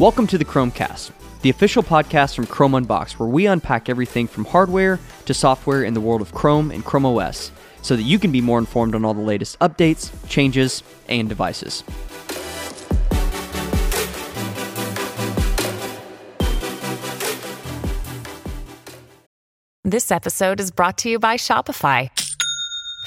Welcome to the Chrome Cast, the official podcast from Chrome Unboxed, where we unpack everything from hardware to software in the world of Chrome and Chrome OS so that you can be more informed on all the latest updates, changes, and devices. This episode is brought to you by Shopify.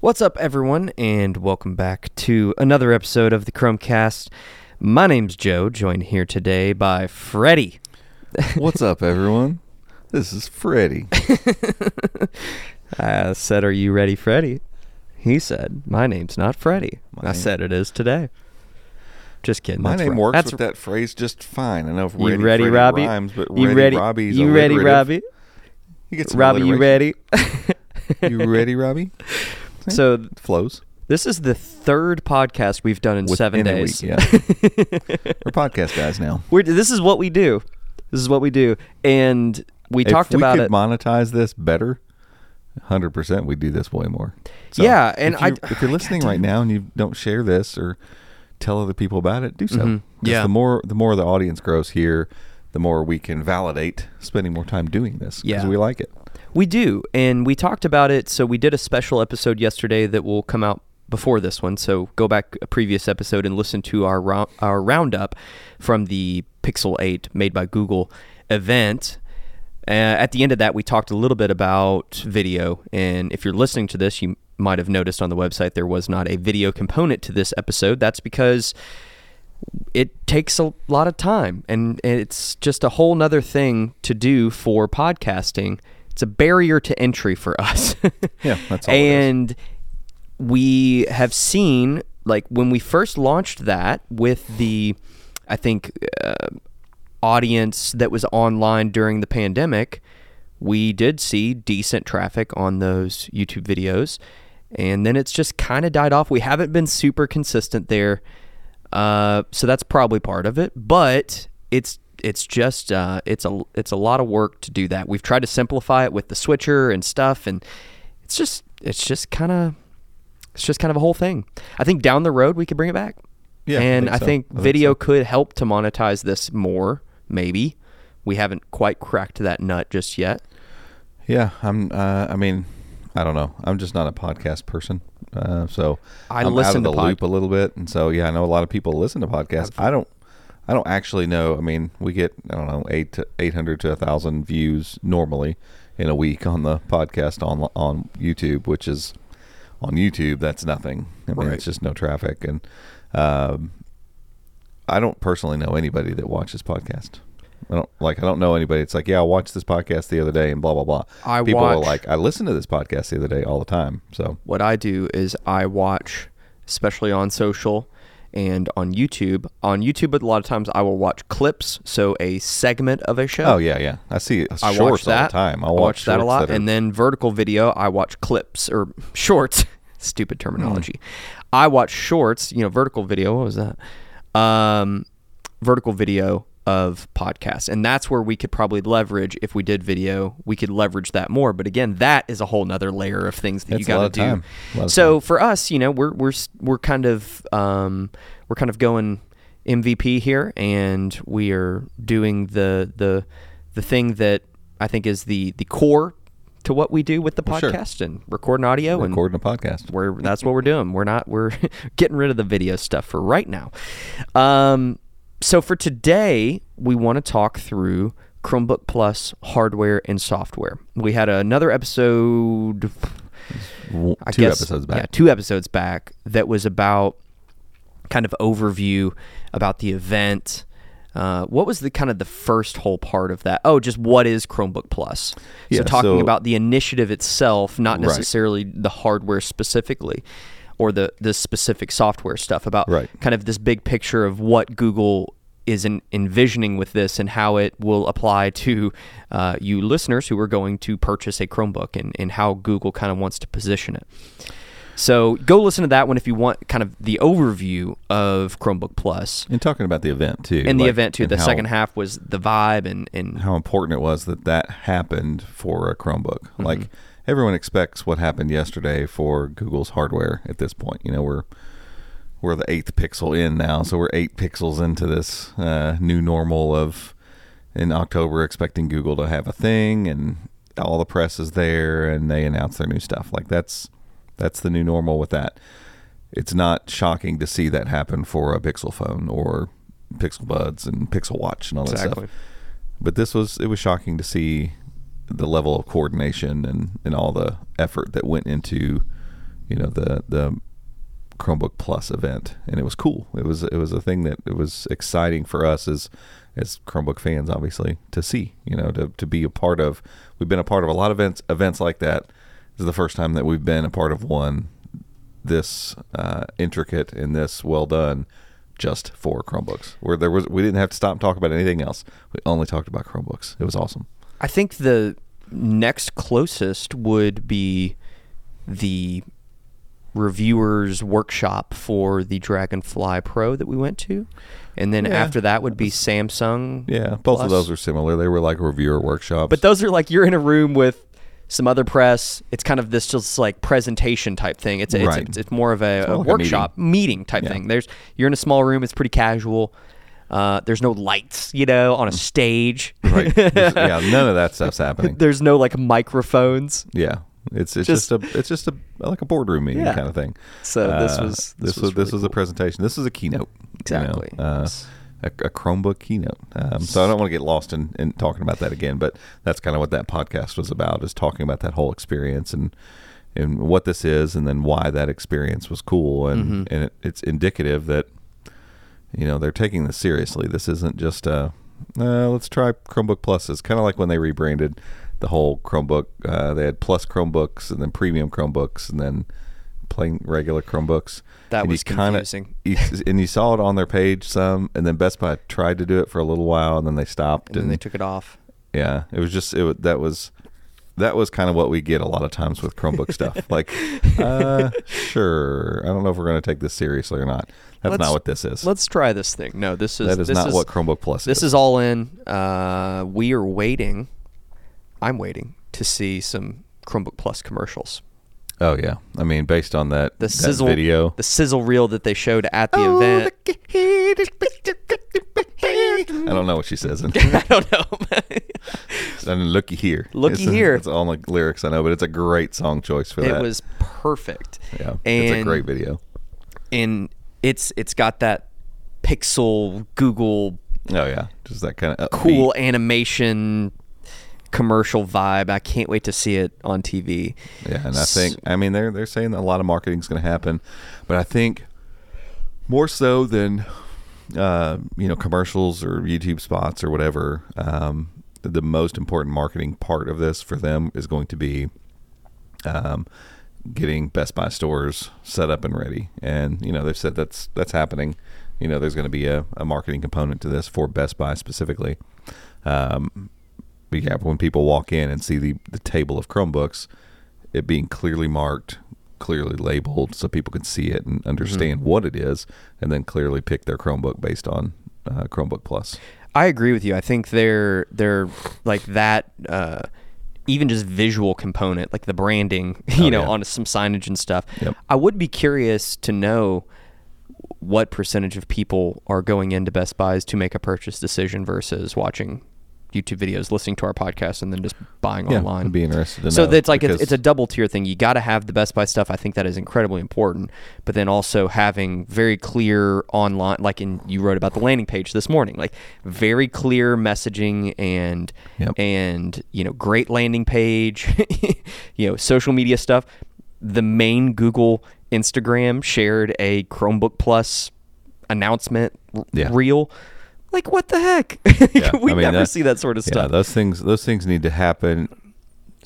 What's up, everyone, and welcome back to another episode of the Chrome Cast. My name's Joe, joined here today by Freddie. What's up, everyone? This is Freddie. I said, Are you ready, Freddie? He said, My name's not Freddie. My I name- said it is today. Just kidding. My that's name right. works That's with that phrase just fine. I know if You ready, ready, Freddie Robbie? rhymes, but you ready, ready? Robbie's you ready, alliterative. Robbie? You get some Robbie, you ready? You ready, Robbie? so it Flows this is the third podcast we've done in seven Within a days. week, yeah. We're podcast guys now. We're, this is what we do. This is what we do, and we talked we about could it. monetize this better, hundred percent, we'd do this way more. Yeah, and if you're, I- if you're listening right now and you don't share this or tell other people about it, do so. Mhm. 'Cause Yeah. the more the more the audience grows here, the more we can validate spending more time doing this because Yeah. we like it. We do, and we talked about it. So we did a special episode yesterday that will come out before this one. So go back a previous episode and listen to our our roundup from the Pixel 8 made by Google event. Uh, at the end of that, we talked a little bit about video, and if you're listening to this, you might have noticed on the website there was not a video component to this episode. That's because it takes a lot of time and it's just a whole nother thing to do for podcasting it's a barrier to entry for us. Yeah, that's all and we have seen like when we first launched that with the i think uh, audience that was online during the pandemic we did see decent traffic on those youtube videos. And then it's just kind of died off. We haven't been super consistent there. Uh, so that's probably part of it, but it's it's just uh, it's a it's a lot of work to do that. We've tried to simplify it with the switcher and stuff, and it's just it's just kind of it's just kind of a whole thing. I think down the road we could bring it back. Yeah, I and think I so. think I think video so. could help to monetize this more. Maybe we haven't quite cracked that nut just yet. Yeah, I'm. Uh, I mean, I don't know. I'm just not a podcast person, uh, so I am listen out of to the pod- loop a little bit, and so yeah, I know a lot of people listen to podcasts. I don't. I don't actually know. I mean, we get I don't know eight to eight hundred to a thousand views normally in a week on the podcast on on YouTube, which is on YouTube. That's nothing. I mean, Right. it's just no traffic, and um, I don't personally know anybody that watches podcast. I don't like. I don't know anybody. It's like, yeah, I watched this podcast the other day, and blah blah blah. I People are like, I listen to this podcast the other day all the time. So what I do is I watch, especially on social and on YouTube. On YouTube, a lot of times I will watch clips, so a segment of a show. Oh yeah, yeah. I see I shorts watch that all the time. I I watch, watch that a lot, that are- and then vertical video. I watch clips or shorts. Stupid terminology. Hmm. I watch shorts. You know, vertical video. What was that? Um, vertical video of podcasts, and that's where we could probably leverage if we did video. We could leverage that more. But again, that is a whole nother layer of things that That's you got to do. time. A lot So for us, you know, we're we're we're kind of um, we're kind of going MVP here, and we are doing the the the thing that I think is the the core to what we do with the Well, sure. podcast and recording audio and recording a podcast. we're that's what we're doing. We're not we're getting rid of the video stuff for right now. Um, so for today, we want to talk through Chromebook Plus hardware and software. We had another episode Two guess, episodes back. Yeah, two episodes back that was about kind of overview about the event. Uh, what was the kind of the first whole part of that? Oh, just what is Chromebook Plus? Yeah, so talking so- about the initiative itself, not Right. necessarily the hardware specifically, or the the specific software stuff. About Right. kind of this big picture of what Google is en- envisioning with this and how it will apply to uh, you listeners who are going to purchase a Chromebook and, and how Google kind of wants to position it. So go listen to that one if you want kind of the overview of Chromebook Plus. And talking about the event too, And the event too. The second half was the vibe and, and how important it was that that happened for a Chromebook. Mm-hmm. Like everyone expects what happened yesterday for Google's hardware at this point. You know, we're we're the eighth pixel in now, so we're eight pixels into this uh, new normal of in October expecting Google to have a thing and all the press is there and they announce their new stuff. Like that's that's the new normal with that. It's not shocking to see that happen for a Pixel phone or Pixel Buds and Pixel Watch and all that Exactly. stuff. But this was it was shocking to see the level of coordination and, and all the effort that went into you know the the Chromebook Plus event, and it was cool. It was it was a thing that it was exciting for us as as Chromebook fans, obviously, to see. You know, to to be a part of. We've been a part of a lot of events events like that. This is the first time that we've been a part of one this uh, intricate and this well done just for Chromebooks. Where there was we didn't have to stop and talk about anything else. We only talked about Chromebooks. It was awesome. I think the next closest would be the reviewers workshop for the Dragonfly Pro that we went to. And then Yeah. after that would be Samsung. Yeah, both Plus. of those are similar. They were like reviewer workshops. But those are like you're in a room with some other press. It's kind of this just like presentation type thing. It's a, it's, Right. it's, it's more of a, a more like a workshop meeting. type Yeah. thing. There's you're in a small room. It's pretty casual. Uh, there's no lights, you know, on a stage. right. There's- yeah, none of that stuff's happening. There's no like microphones. Yeah, it's it's Just- just, a it's just a like a boardroom meeting Yeah. kind of thing. So this Uh, was- this, this was, was this really was a presentation. This is a keynote. you know, Exactly. uh, a, a Chromebook keynote. Um, so I don't want to get lost in, in talking about that again, but that's kind of what that podcast was about: is talking about that whole experience and and what this is, and then why that experience was cool, and Mm-hmm. and it, it's indicative that you know they're taking this seriously. This isn't just a uh, let's try Chromebook Plus. It's kind of like when they rebranded the whole Chromebook. Uh, they had Plus Chromebooks and then Premium Chromebooks and then plain regular Chromebooks. That and was kinda- you- and you saw it on their page some, and then Best Buy tried to do it for a little while, and then they stopped. And then they took it off. Yeah, it was just it. That was that was kind of what we get a lot of times with Chromebook stuff. Like, uh, sure, I don't know if we're going to take this seriously or not. That's Let's- not what this is. Let's try this thing. No, this is that is not is, what Chromebook Plus is. This is. is all in. Uh, we are waiting. I'm waiting to see some Chromebook Plus commercials. Oh yeah, I mean, based on that, The that sizzle video. the sizzle reel that they showed at the Oh, event. I don't know what she says. I don't know. and looky here, Looky It's- here. It's all the lyrics I know, but it's a great song choice for it that. It was perfect. yeah, and it's a great video. And it's it's got that pixel Google Oh yeah, just that kind of cool animation commercial vibe. I can't wait to see it on TV. Yeah, and I think I mean they're they're saying that a lot of marketing is going to happen, but I think more so than uh, you know commercials or YouTube spots or whatever. Um, the, the most important marketing part of this for them is going to be um, getting Best Buy stores set up and ready. And you know they've said that's that's happening. You know there's going to be a, a marketing component to this for Best Buy specifically. Um, but yeah, when people walk in and see the, the table of Chromebooks, it being clearly marked, clearly labeled, so people can see it and understand what it is, and then clearly pick their Chromebook based on uh, Chromebook Plus. I agree with you. I think they're they're like that. Uh, even just visual component, like the branding, you Oh, know, yeah. on some signage and stuff. Yep. I would be curious to know what percentage of people are going into Best Buys to make a purchase decision versus watching YouTube videos, listening to our podcast, and then just buying Yeah, online. I'd be interested to so that's like it's, it's a double tier thing. You got to have the Best Buy stuff. I think that is incredibly important. But then also having very clear online, like in you wrote about the landing page this morning, like very clear messaging and Yep. and you know great landing page, you know social media stuff. The main Google Instagram shared a Chromebook Plus announcement Yeah. reel. Like what the heck? Yeah, we I mean, never that- see that sort of yeah, stuff. those things those things need to happen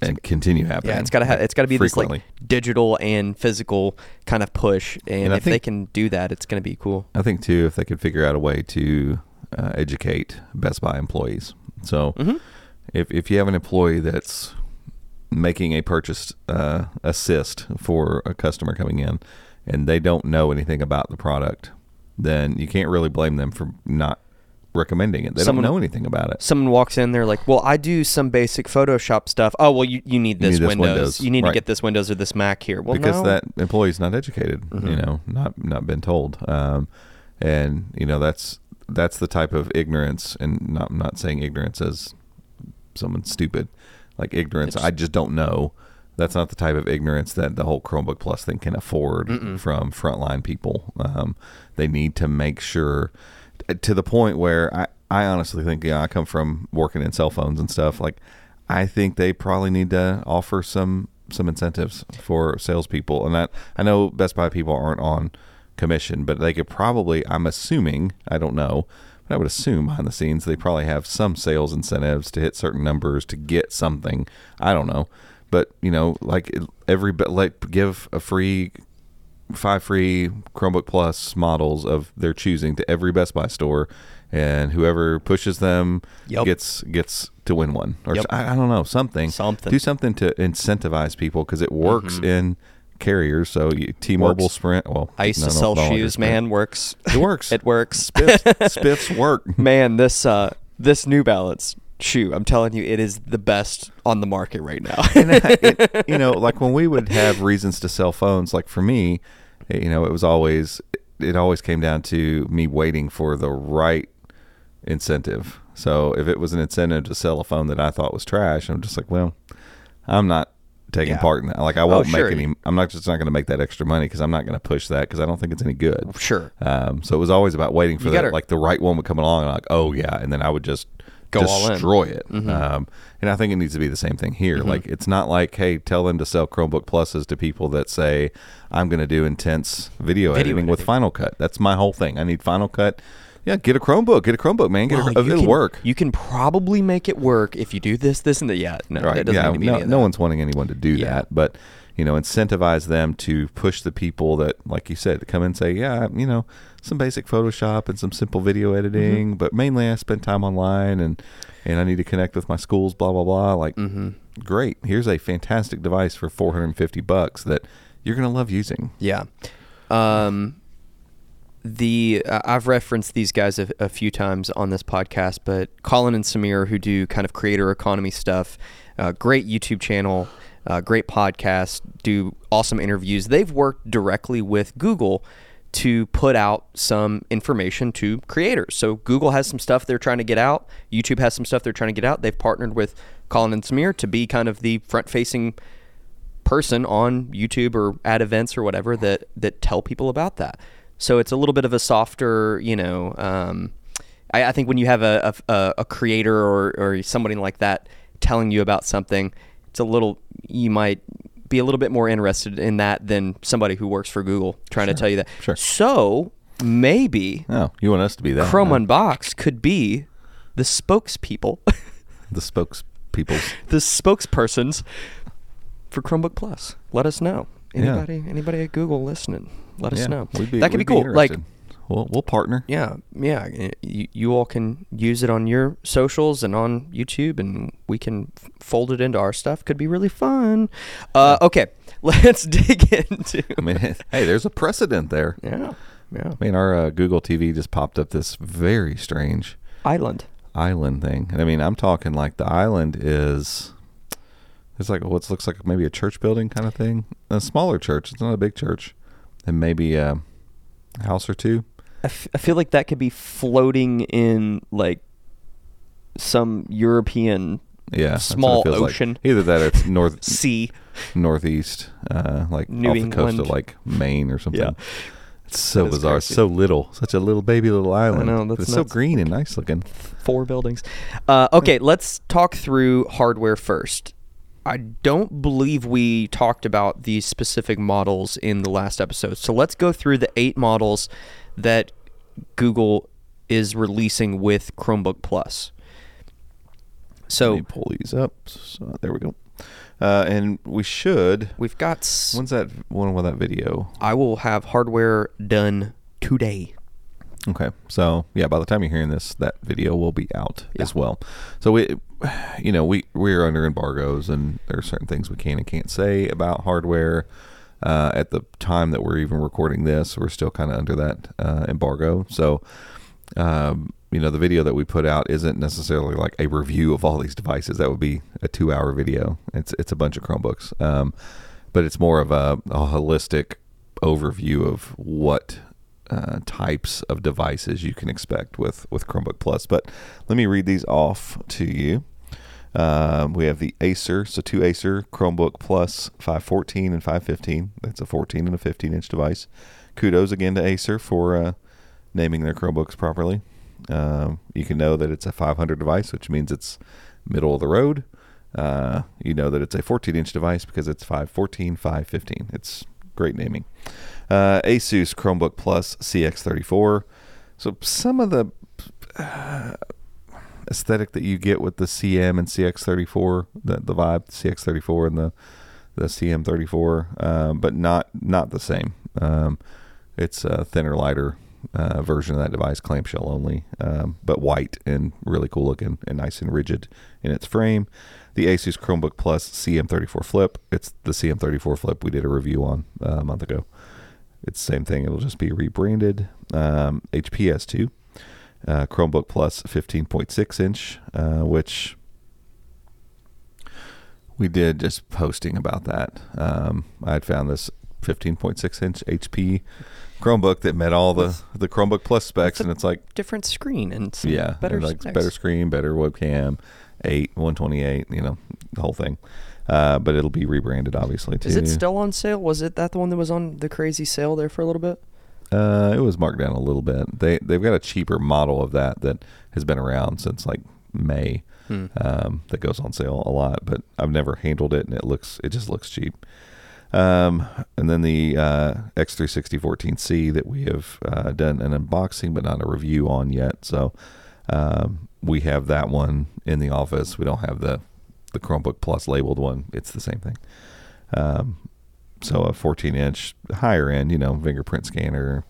and continue happening. Yeah, it's gotta ha- it's gotta be this like digital and physical kind of push, and, And if they can do that, it's gonna be cool. I think too, if they could figure out a way to uh, educate Best Buy employees. So Mm-hmm. if if you have an employee that's making a purchase uh, assist for a customer coming in and they don't know anything about the product, then you can't really blame them for not recommending it. They Someone- don't know anything about it. Someone walks in, they're like, "Well, I do some basic Photoshop stuff." Oh, well, you, you need this, need this Windows. Windows, You need to get this Windows or this Mac here. Well, because no. that employee's not educated, Mm-hmm. you know, not not been told, um, and you know that's that's the type of ignorance, and not I'm not saying ignorance as someone stupid, like ignorance. I just don't know. That's not the type of ignorance that the whole Chromebook Plus thing can afford from frontline people. Um, they need to make sure to the point where I, I honestly think, yeah, I come from working in cell phones and stuff. Like, I think they probably need to offer some some incentives for salespeople. And that I know Best Buy people aren't on commission, but they could probably. I'm assuming. I don't know. But I would assume behind the scenes they probably have some sales incentives to hit certain numbers to get something. I don't know, but you know, like every like give a free five free Chromebook Plus models of their choosing to every Best Buy store, and whoever pushes them Yep. gets gets to win one. Or Yep. I, I don't know something. Something. Mm-hmm. Do something to incentivize people because it works in carriers. So you, T-Mobile, Works. Sprint. Well, I used no, to sell no longer shoes, man. Works. It works. it works. Spiffs, spiffs work. man, this uh, this New Balance shoe, I'm telling you, it is the best on the market right now. and I- it, you know, like when we would have reasons to sell phones, like for me, you know, it was always it always came down to me waiting for the right incentive. So if it was an incentive to sell a phone that I thought was trash, I'm just like, well, I'm not taking Yeah. Oh, part in that. Like I won't sure. make any. I'm not just not going to make that extra money because I'm not going to push that because I don't think it's any good. sure. Um, so it was always about waiting for that, like the right one would come along, and like, oh yeah, and then I would just Go destroy it. Um, and I think it needs to be the same thing here. Like, it's not like, hey, tell them to sell Chromebook Pluses to people that say, I'm going to do intense video, Video editing, with. Final Cut. That's my whole thing. I need Final Cut. Yeah, get a Chromebook. Get a Chromebook, man. Get Well, a, it'll can- work. You can probably make it work if you do this, this, and that. Yeah, no, right. that doesn't yeah. need to be no, no one's wanting anyone to do Yeah. that, but you know, incentivize them to push the people that, like you said, to come and say, yeah, you know, some basic Photoshop and some simple video Mm-hmm. editing, but mainly I spend time online and and I need to connect with my schools, blah blah blah. Like, Mm-hmm. great. Here's a fantastic device for 450 bucks that you're gonna love using. Yeah. Um, the uh, I've referenced these guys a, a few times on this podcast, but Colin and Samir, who do kind of creator economy stuff, uh, great YouTube channel, uh, great podcast, do awesome interviews. They've worked directly with Google to put out some information to creators. So Google has some stuff they're trying to get out. YouTube has some stuff they're trying to get out. They've partnered with Colin and Samir to be kind of the front-facing person on YouTube or at events or whatever that that tell people about that. So it's a little bit of a softer, you know. Um, I, I think when you have a a, a creator or or somebody like that telling you about something, it's a little you might be a little bit more interested in that than somebody who works for Google trying to tell you that. Sure. So maybe Oh, you want us to be that? Chrome huh? Unboxed could be the spokespeople, the spokespeople. the spokespersons for Chromebook Plus. Let us know. Yeah. Anybody, anybody at Google listening? Let us yeah, know. be, that could we'd be cool. like. We'll we'll partner. yeah, yeah. You, you all can use it on your socials and on YouTube, and we can fold it into our stuff. Could be really fun. Uh, okay, let's dig into. I mean, hey, there's a precedent there. yeah, yeah. I mean, our uh, Google TV just popped up this very strange Island. island thing. And I mean, I'm talking like the island is it's like what looks like maybe a church building kind of thing, a smaller church. It's not a big church, and maybe uh, a house or two. I, f- I feel like that could be floating in like some European Yeah, that's what it Small feels like. ocean. Either that, or it's north sea. northeast, uh, like New off the coast of like Maine or something. Yeah. It's so That bizarre, so little, such a little baby little island. know, that's it's so green and nice looking. four buildings. Uh, okay, let's talk through hardware first. I don't believe we talked about these specific models in the last episode. So let's go through the eight models that Google is releasing with Chromebook Plus. Let So me pull these up. So, there we go. Uh, and we should. we've got. s- When's that one with that video? I will have hardware done today. Okay, so yeah, by the time you're hearing this, that video will be out as well. So we, you know, we we're under embargoes, and there are certain things we can and can't say about hardware. Uh, at the time that we're even recording this, we're still kind of under that uh, embargo. So, um, you know, the video that we put out isn't necessarily like a review of all these devices. That would be a two-hour video. It's it's a bunch of Chromebooks, um, but it's more of a, a holistic overview of what uh, types of devices you can expect with with Chromebook Plus. But let me read these off to you. Um, we have the Acer, so two Acer Chromebook Plus 514 and 515. That's a 14 and a 15 inch device. Kudos again to Acer for uh, naming their Chromebooks properly. Um, you can know that it's a 500 device, which means it's middle of the road. Uh, you know that it's a 14 inch device because it's 514, 515. It's great naming. Uh, Asus Chromebook Plus CX34. So some of the uh, aesthetic that you get with the CM and CX34, the the vibe CX34 and the the CM34, um, but not not the same. Um, it's a thinner, lighter uh, version of that device, clamshell only, um, but white and really cool looking and nice and rigid in its frame. The Asus Chromebook Plus CM34 Flip. It's the CM34 Flip we did a review on uh, a month ago. It's the same thing. It'll just be rebranded. Um, HPS2 uh, Chromebook Plus 15.6 inch, uh, which we did just posting about that. Um, I had found this 15.6 inch HP Chromebook that met all the the Chromebook Plus specs, and it's like Different screen and some yeah, better and like specs. better screen, better webcam, eight, 128, you know, the whole thing. Uh, but it'll be rebranded, obviously. Too. Is it still on sale? Was it that the one that was on the crazy sale there for a little bit? Uh, it was marked down a little bit. They they've got a cheaper model of that that has been around since like May. Hmm. Um, that goes on sale a lot, but I've never handled it, and it looks it just looks cheap. Um, and then the uh, X360 14C that we have uh, done an unboxing but not a review on yet. So um, we have that one in the office. We don't have the the Chromebook Plus labeled one. It's the same thing. Um, so a 14 inch higher end, you know, fingerprint scanner,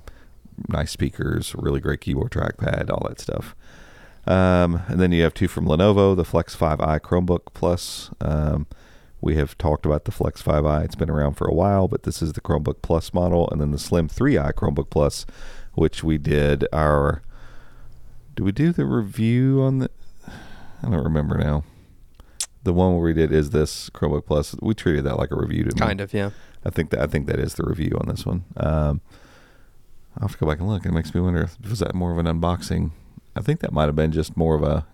nice speakers, really great keyboard trackpad, all that stuff. Um, and then you have two from Lenovo, the Flex 5i Chromebook Plus. Um, we have talked about the Flex 5i. It's been around for a while, but this is the Chromebook Plus model, and then the Slim 3i Chromebook Plus, which we did our. Do we do the review on the? I don't remember now. The one where we did is this Chromebook Plus. We treated that like a review, didn't we? Kind of, yeah. I think that I think that is the review on this one. Um, I'll have to go back and look. It makes me wonder if was that more of an unboxing. I think that might have been just more of a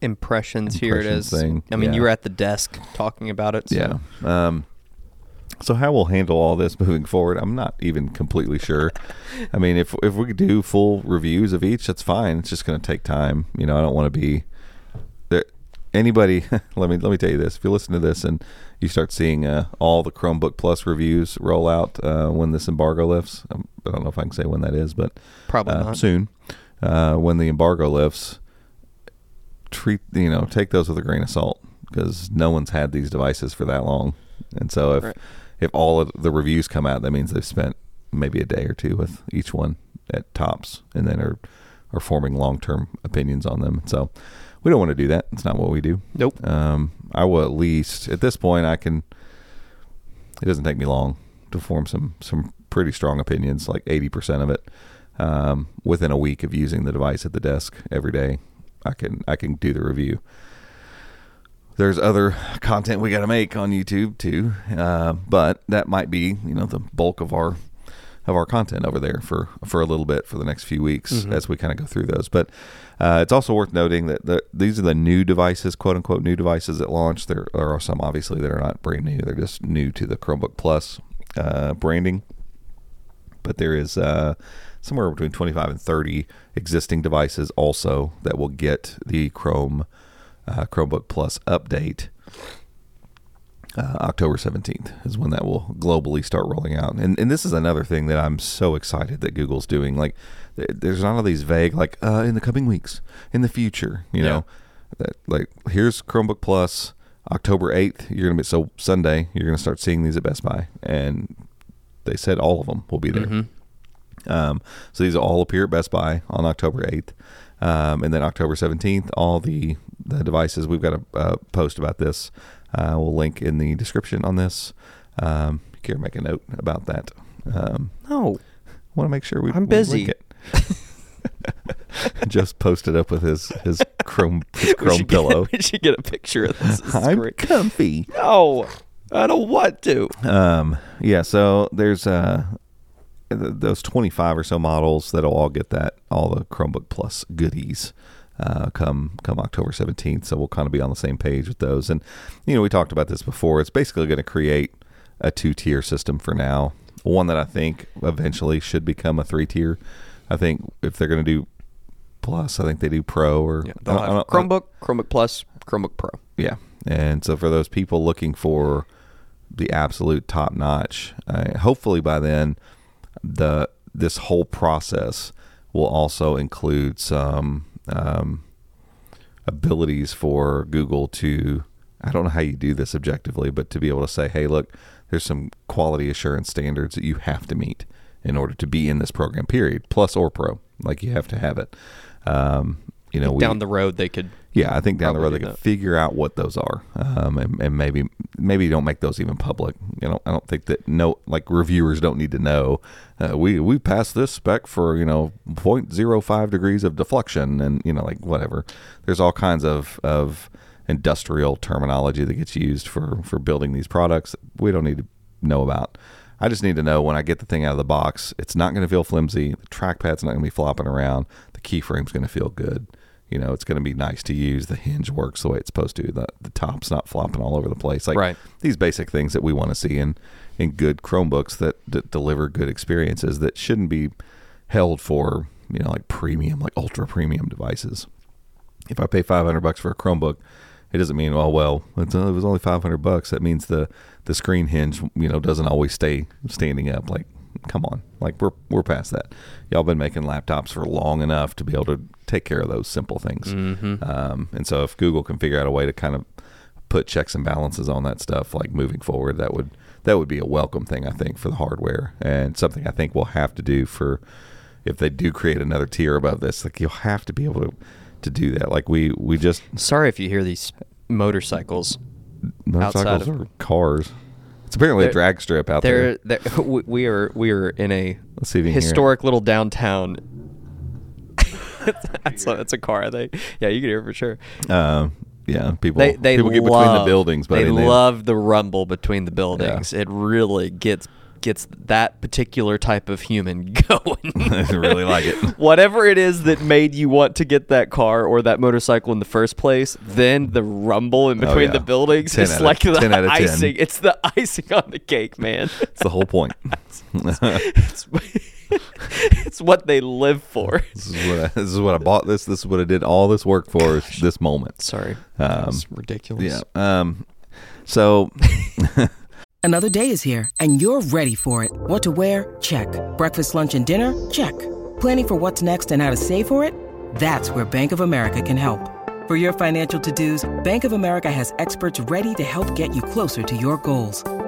Impressions, here it is. Thing, I mean, yeah. you were at the desk talking about it. So. yeah. Um, so how we'll handle all this moving forward, I'm not even completely sure. I mean, if if we do full reviews of each, that's fine. It's just going to take time. You know, I don't want to be. Anybody, let me let me tell you this: if you listen to this and you start seeing uh, all the Chromebook Plus reviews roll out uh, when this embargo lifts, um, I don't know if I can say when that is, but Probably uh, soon. Uh, when the embargo lifts, treat you know take those with a grain of salt because no one's had these devices for that long, and so if Right. if all of the reviews come out, that means they've spent maybe a day or two with each one at tops, and then are are forming long term opinions on them. So we don't want to do that. It's not what we do. Nope. Um, I will at least at this point I can. It doesn't take me long to form some some pretty strong opinions, like eighty percent of it. Um, within a week of using the device at the desk every day, I can I can do the review. There's other content we got to make on YouTube too, uh, but that might be you know the bulk of our of our content over there for for a little bit for the next few weeks as we kind of go through those. But uh, it's also worth noting that the, these are the new devices, quote unquote, new devices at launch. There, there are some obviously that are not brand new; they're just new to the Chromebook Plus uh, branding. But there is uh, somewhere between 25 and 30 existing devices also that will get the Chrome uh, Chromebook Plus update uh, October 17th is when that will globally start rolling out. And, and this is another thing that I'm so excited that Google's doing. Like, th- there's none of these vague, like, uh, in the coming weeks, in the future, you Yeah. know, that like, here's Chromebook Plus, October 8th. You're going to be, so Sunday, you're going to start seeing these at Best Buy. And they said all of them will be there. Mhm. Um, so these all appear at Best Buy on October 8th. Um, and then October 17th, all the, the devices, we've got a, a post about this. Uh, we'll link in the description on this. Um, you care to make a note about that? Um, No, want to make sure we. I'm we busy. link it. Just posted up with his his chrome his chrome should pillow. Get, we should get a picture of this. This I'm great. comfy. No, I don't want to. Um, yeah. So there's uh th- those 25 or so models that'll all get that all the Chromebook Plus goodies. Uh, come come October 17th, so we'll kind of be on the same page with those. And you know, we talked about this before. It's basically going to create a two tier system for now. One that I think eventually should become a three tier. I think if they're going to do Plus, I think they do Pro or Yeah, I they'll don't- I have don't- Chromebook, Chromebook Plus, Chromebook Pro. yeah. And so for those people looking for the absolute top notch, uh, hopefully by then the this whole process will also include some um, abilities for Google to I don't know how you do this objectively, but to be able to say, hey, look, there's some quality assurance standards that you have to meet in order to be in this program. Period. Plus or pro, like you have to have it. Um, you know, we, Down the road, they could. Yeah, I think down the road they that. figure out what those are, um, and, and maybe maybe don't make those even public. You know, I don't think that no like reviewers don't need to know. Uh, we we passed this spec for you know 0.05 degrees of deflection, and you know like whatever. There's all kinds of of industrial terminology that gets used for for building these products. We don't need to know about. I just need to know when I get the thing out of the box, it's not going to feel flimsy. The trackpad's not going to be flopping around. The keyframe's going to feel good. You know, it's going to be nice to use. The hinge works the way it's supposed to. The the top's not flopping all over the place. Like Right. these basic things that we want to see in in good Chromebooks that, that deliver good experiences that shouldn't be held for you know like premium, like ultra premium devices. If I pay five hundred bucks for a Chromebook, it doesn't mean oh well uh, it was only five hundred bucks. That means the the screen hinge you know doesn't always stay standing up. Like come on, like we're we're past that. Y'all been making laptops for long enough to be able to take care of those simple things. Um, and so if Google can figure out a way to kind of put checks and balances on that stuff, like moving forward, that would that would be a welcome thing I think for the hardware and something I think we'll have to do for if they do create another tier above this. Like you'll have to be able to to do that. Like we we just Sorry if you hear these motorcycles. motorcycles or cars. It's apparently a drag strip out there. They're we- are we are in a Let's see if you can hear it. historic little downtown. that's, a, that's a car. I think. Yeah, you can hear it for sure. Um, yeah, people They they people get between the buildings, but they love the rumble between the buildings. It really gets gets that particular type of human going. I really like it. Whatever it is that made you want to get that car or that motorcycle in the first place, then the rumble in Oh, between yeah. the buildings is out of- like the 10 10. icing. It's the icing on the cake, man. It's the whole point. it's, it's what they live for. This is what I, this is what I bought. This this is what I did all this work for. is this moment. Sorry, Um, that's ridiculous. Yeah. Um. So Another day is here, and you're ready for it. What to wear? Check. Breakfast, lunch, and dinner? Check. Planning for what's next and how to save for it? That's where Bank of America can help. For your financial to-dos, Bank of America has experts ready to help get you closer to your goals.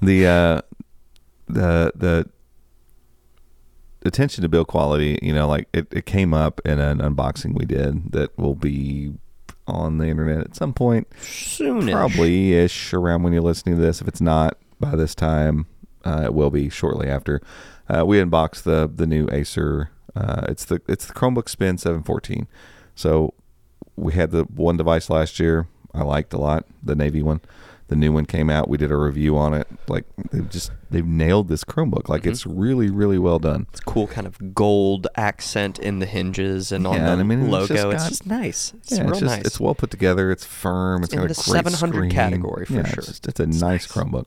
The uh, the the attention to build quality. You know, like it, it came up in an unboxing we did that will be on the internet at some point. Soon, probably ish around when you're listening to this. If it's not by this time, uh, it will be shortly after. Uh, we unboxed the the new Acer. Uh, it's the it's the Chromebook Spin 714. So we had the one device last year. I liked a lot the Navy one. The new one came out. We did a review on it. Like they've just they've nailed this Chromebook. Like it's really really well done. It's cool, kind of gold accent in the hinges and on Yeah, the and I mean, it's just It's got- just nice. It's yeah, real it's just nice. it's well put together. It's firm. It's In got the a great 700 category for Yeah, sure. It's, just- it's a It's nice, nice. Chromebook.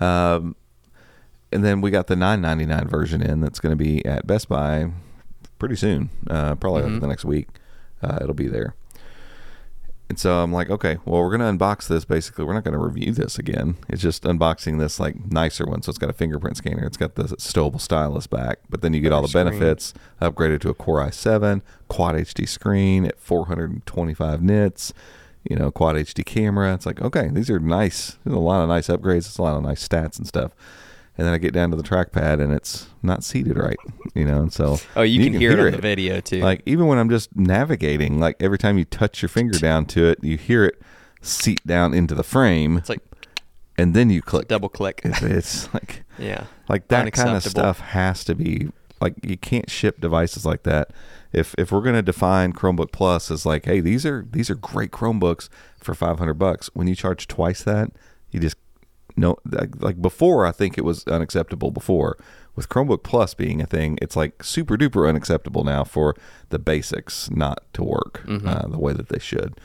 Um, and then we got the 999 version in that's going to be at Best Buy pretty soon. Uh, probably Mm-hmm. the next week. Uh, it'll be there. And so I'm like, okay, well, we're going to unbox this. Basically, we're not going to review this again. It's just unboxing this like nicer one. So it's got a fingerprint scanner. It's got the stowable stylus back, but then you get all the screen. benefits. Upgraded to a Core i7, Quad HD screen at 425 nits. You know, Quad HD camera. It's like, okay, these are nice. There's a lot of nice upgrades. It's a lot of nice stats and stuff. And then I get down to the trackpad and it's not seated right. You know, and so oh, you, can, hear, it on the video too. like even when I'm just navigating, like every time you touch your finger down to it, you hear it seat down into the frame, it's like and then you click. double click. It's, it's like yeah, like that kind of stuff has to be like you can't ship devices like that. If if we're gonna define Chromebook Plus as like, hey, these are these are great Chromebooks for five hundred bucks. When you charge twice that, you just no like, like before. I think it was unacceptable before. With Chromebook Plus being a thing, it's like super duper unacceptable now for the basics not to work uh, the way that they should.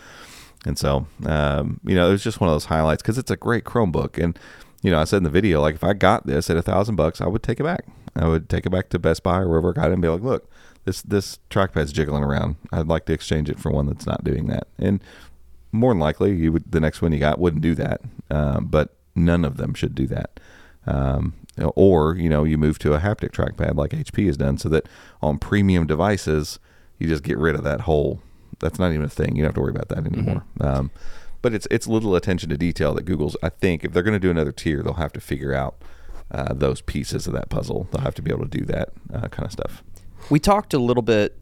And so, um, you know, it was just one of those highlights because it's a great Chromebook. And, you know, I said in the video, like, if I got this at a thousand bucks, I would take it back. I would take it back to Best Buy or wherever I got it and be like, look, this, this trackpad's jiggling around. I'd like to exchange it for one that's not doing that. And more than likely, you would, the next one you got wouldn't do that. Um, but none of them should do that. Um, or, you know, you move to a haptic trackpad like HP has done so that on premium devices, you just get rid of that whole that's not even a thing. You don't have to worry about that anymore. Um, but it's it's little attention to detail that Google's. I think if they're going to do another tier, they'll have to figure out uh, those pieces of that puzzle. They'll have to be able to do that uh, kind of stuff. we talked a little bit.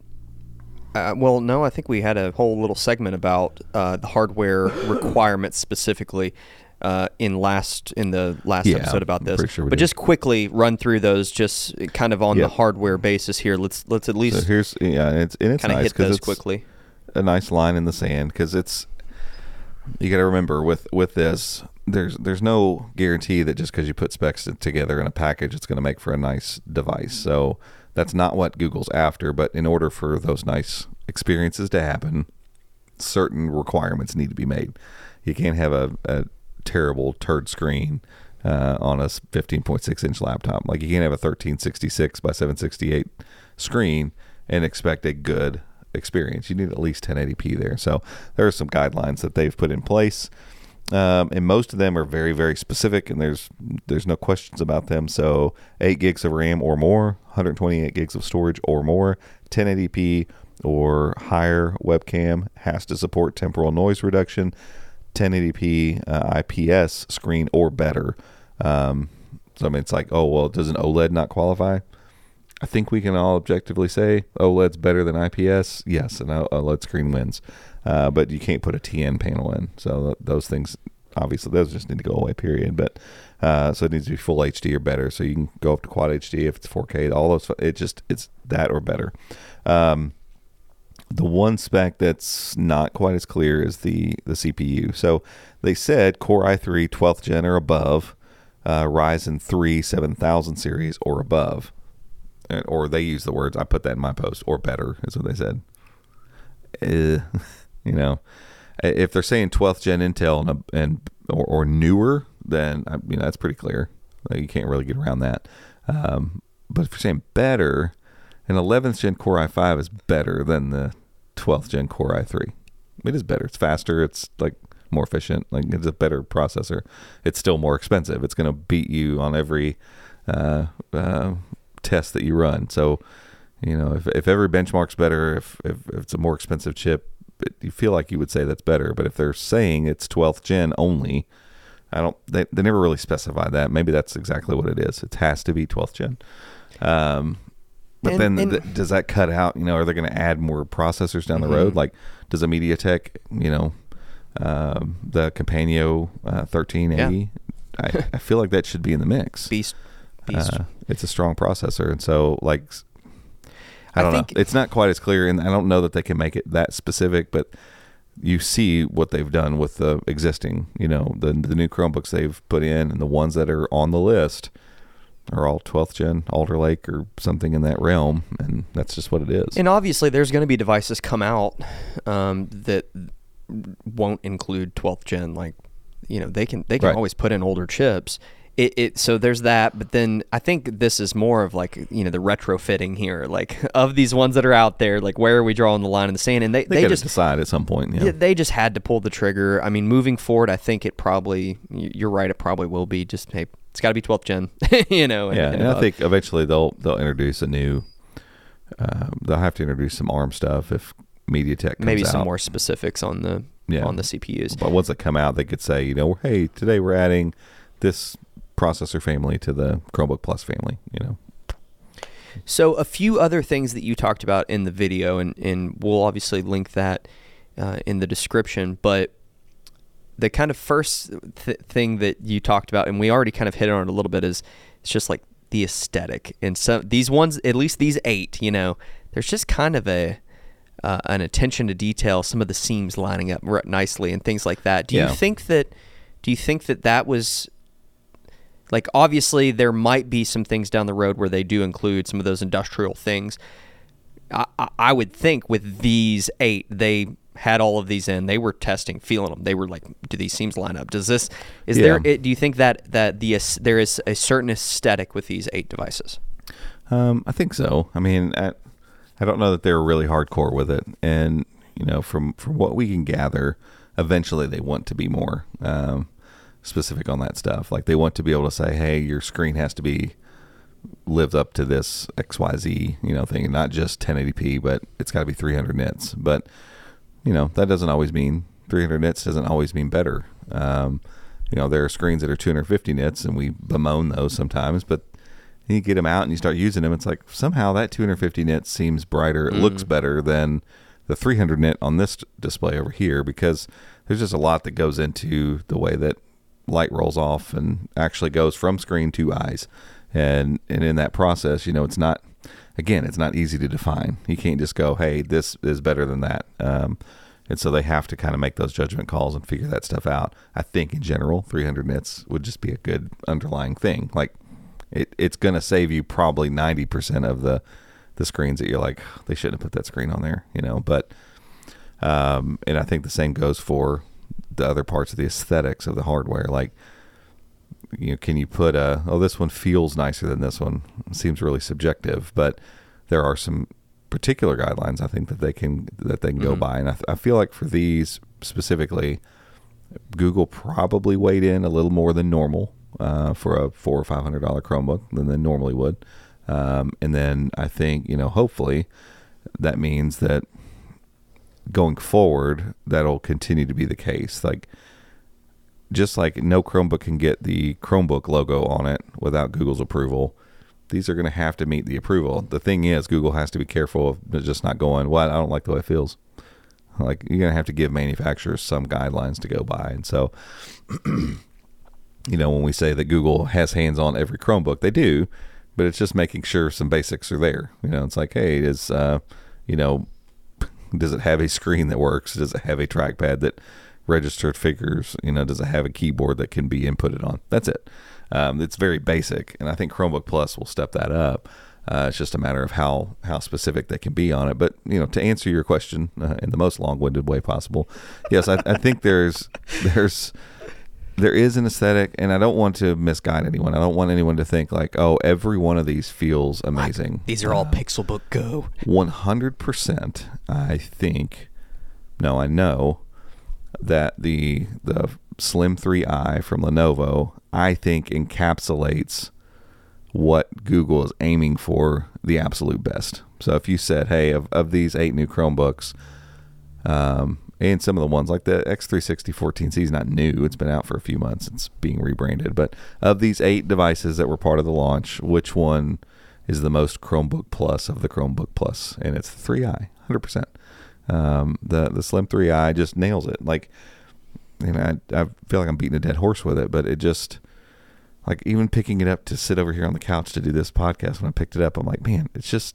Uh, well, no, I think we had a whole little segment about uh, the hardware requirements specifically uh, in last in the last Yeah, episode about this. sure but did. just quickly run through those, just kind of on Yep. the hardware basis here. Let's let's at So least here's yeah, and it's and it's kind of nice hit those quickly. a nice line in the sand because it's you got to remember with with this there's there's no guarantee that just because you put specs together in a package it's going to make for a nice device so that's not what google's after but in order for those nice experiences to happen certain requirements need to be made you can't have a, a terrible turd screen uh, on a 15.6 inch laptop like you can't have a 1366 by 768 screen and expect a good experience. You need at least 1080p there. So there are some guidelines that they've put in place, um, and most of them are very very specific, and there's there's no questions about them. So eight gigs of RAM or more, 128 gigs of storage or more, 1080p or higher webcam has to support temporal noise reduction, 1080p uh, IPS screen or better. Um, so I mean, it's like, oh well, does an OLED not qualify? I think we can all objectively say OLED's better than IPS. Yes, an OLED screen wins, uh, but you can't put a TN panel in. So those things, obviously, those just need to go away. Period. But uh, so it needs to be full HD or better. So you can go up to Quad HD if it's 4K. All those, it just it's that or better. Um, the one spec that's not quite as clear is the the CPU. So they said Core i3 12th gen or above, uh, Ryzen 3 7000 series or above, or they use the words I put that in my post or better is what they said. Uh, you know, if they're saying 12th gen Intel and and or, or newer, then I mean that's pretty clear. You can't really get around that. Um, but if you're saying better, an 11th gen Core i5 is better than the 12th gen Core i3. It is better. It's faster. It's like more efficient. Like it's a better processor. It's still more expensive. It's going to beat you on every uh, uh, test that you run. So, you know, if, if every benchmark's better, if, if, if it's a more expensive chip, it, you feel like you would say that's better. But if they're saying it's 12th gen only, I don't. They, they never really specify that. Maybe that's exactly what it is. It has to be 12th gen. Um, but And- then and- th- does that cut out? You know, are they going to add more processors down the road? Like, does a MediaTek, you know, um, the Kompanio uh, 1380? I, I feel like that should be in the mix. Beast, beast. Uh, it's a strong processor, and so like, I don't think- know. It's not quite as clear, and I don't know that they can make it that specific. But you see what they've done with the existing, you know, the the new Chromebooks they've put in, and the ones that are on the list are all 12th gen Alder Lake or something in that realm, and that's just what it is. And obviously, there's going to be devices come out um, that won't include 12th gen. Like, you know, they can they can Right. always put in older chips. It, it so there's that, but then I think this is more of like you know the retrofitting here, like of these ones that are out there. Like, where are we drawing the line in the sand? And they they, they, just decide at some point. Yeah. they just had to pull the trigger. I mean, moving forward, I think it probably you're right. It probably will be just hey, it's got to be 12th gen, you know. and- yeah, and and I think eventually they'll they'll introduce a new. Uh, they'll have to introduce some ARM stuff if MediaTek comes maybe some out. more specifics on the Yeah. on the CPUs. But once they come out, they could say, you know, hey, today we're adding this processor family to the Chromebook Plus family. You know, So a few other things that you talked about in the video, and, and we'll obviously link that uh, in the description. But the kind of first th- thing that you talked about, and we already kind of hit on it a little bit, is it's just like the aesthetic. And so these ones, at least these eight, you know, there's just kind of a uh, an attention to detail. Some of the seams lining up r- nicely and things like that. Do Yeah. you think that? Do you think that that was like obviously there might be some things down the road where they do include some of those industrial things. I, I- would think with these eight they had all of these in. They were testing feeling them they were like do these seams line up? Does this is there Yeah. it, do you think that that the there is a certain aesthetic with these eight devices? Um, I think so. I mean, I, I don't know that they're really hardcore with it, and you know, from from what we can gather, eventually they want to be more. Um, specific on that stuff. Like they want to be able to say, hey, your screen has to be lived up to this XYZ, you know, thing, and not just 1080p, but it's got to be 300 nits. But you know, that doesn't always mean 300 nits doesn't always mean better. Um, you know, there are screens that are 250 nits, and we bemoan those sometimes, but you get them out and you start using them. It's like somehow that 250 nits seems brighter. It looks better than the 300 nit on this display over here because there's just a lot that goes into the way that light rolls off and actually goes from screen to eyes. And and in that process, you know, it's not again, it's not easy to define. You can't just go, "Hey, this is better than that." Um, and so they have to kind of make those judgment calls and figure that stuff out. I think in general, 300 nits would just be a good underlying thing. Like it, it's going to save you probably 90% of the the screens that you're like they shouldn't have put that screen on there, you know, but um and I think the same goes for the other parts of the aesthetics of the hardware like you know, can you put a oh this one feels nicer than this one? It seems really subjective, but there are some particular guidelines I think that they can that they can go by, and I, I feel like for these specifically, Google probably weighed in a little more than normal uh, for a four or five hundred dollar Chromebook than they normally would, um, and then I think you know hopefully that means that going forward that'll continue to be the case like just like no Chromebook can get the Chromebook logo on it without Google's approval, these are going to have to meet the approval. The thing is, Google has to be careful of just not going, "Well, I don't like the way it feels." Like you're going to have to give manufacturers some guidelines to go by, and so you know when we say that Google has hands on every Chromebook, they do, but it's just making sure some basics are there. You know, it's like, hey, is uh, you know, does it have a screen that works? Does it have a trackpad that registered figures? You know, does it have a keyboard that can be inputted on? That's it. Um, it's very basic, and I think Chromebook Plus will step that up. Uh, it's just a matter of how how specific they can be on it. But you know, to answer your question uh, in the most long-winded way possible, yes, I, I think there's there's there is an aesthetic, and I don't want to misguide anyone. I don't want anyone to think like, oh, every one of these feels amazing. these are all pixelbook go One hundred percent. I think. No, I know that the the Slim 3i from Lenovo, I think encapsulates what Google is aiming for the absolute best. So if you said, hey, of, of these eight new Chromebooks, um, and some of the ones like the X360 14C is not new; it's been out for a few months. It's being rebranded. But of these eight devices that were part of the launch, which one is the most Chromebook Plus of the Chromebook Plus? And it's the 3i, hundred percent. Um, the the Slim 3i just nails it. Like, know, I, I feel like I'm beating a dead horse with it, but it just like even picking it up to sit over here on the couch to do this podcast. When I picked it up, I'm like, man, it's just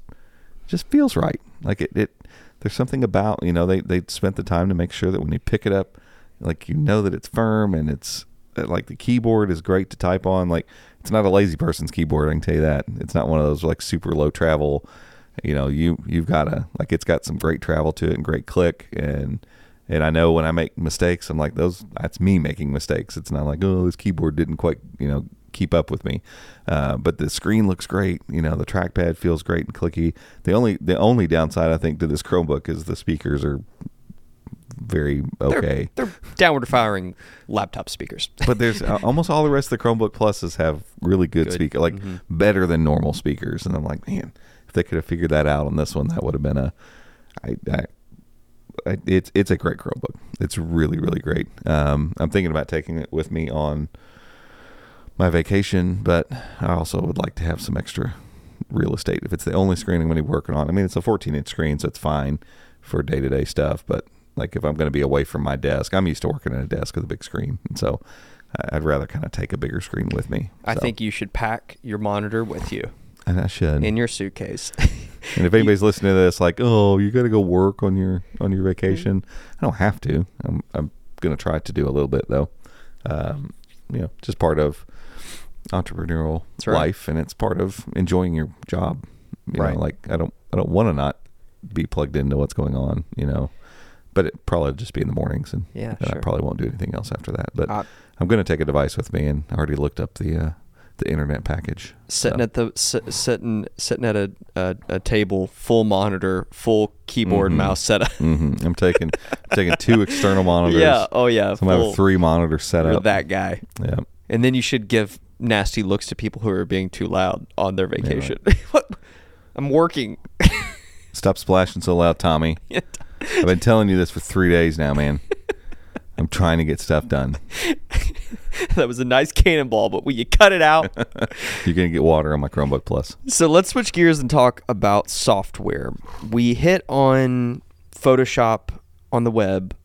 just feels right. Like it, it there's something about you know they they spent the time to make sure that when you pick it up, like you know that it's firm and it's uh, like the keyboard is great to type on. Like it's not a lazy person's keyboard. I can tell you that. It's not one of those like super low travel. You know, you you've got a like it's got some great travel to it and great click and and I know when I make mistakes, I'm like those. That's me making mistakes. It's not like oh this keyboard didn't quite you know keep up with me. Uh, but the screen looks great. You know the trackpad feels great and clicky. The only the only downside I think to this Chromebook is the speakers are very okay. They're, they're downward firing laptop speakers. but there's almost all the rest of the Chromebook Pluses have really good, Good. speaker, like better than normal speakers. And I'm like, man, if they could have figured that out on this one, that would have been a. I, I, I, it's it's a great Chromebook. It's really really great. Um, I'm thinking about taking it with me on my vacation, but I also would like to have some extra real estate. If it's the only screen I'm going to be working on, I mean, it's a 14 inch screen, so it's fine for day to day stuff. But like if I'm going to be away from my desk, I'm used to working at a desk with a big screen, and so I'd rather kind of take a bigger screen with me. I So- think you should pack your monitor with you and I should. in your suitcase. And if anybody's listening to this, like, oh, you got to go work on your on your vacation, I don't have to. I'm I'm gonna try to do a little bit though. Um, you know, just part of entrepreneurial right. life, and it's part of enjoying your job. You Right. know, like I don't I don't want to not be plugged into what's going on. You know, but it probably just be in the mornings, and, Yeah, and I probably won't do anything else after that. But Uh, I'm gonna take a device with me, and I already looked up the uh, the internet package. sitting So- at the sit, sitting sitting at a, a a table, full monitor, full keyboard, Mhm. mouse setup. Mhm. I'm taking taking two external monitors. Yeah. Oh yeah. So gonna have three monitors set you're up. that guy. Yeah. And then you should give nasty looks to people who are being too loud on their vacation. what? I'm working. Stop splashing so loud, Tommy. I've been telling you this for three days now, man. I'm trying to get stuff done. that was a nice cannonball, but will you cut it out? You're gonna get water on my Chromebook Plus. So let's switch gears and talk about software. We hit on Photoshop on the web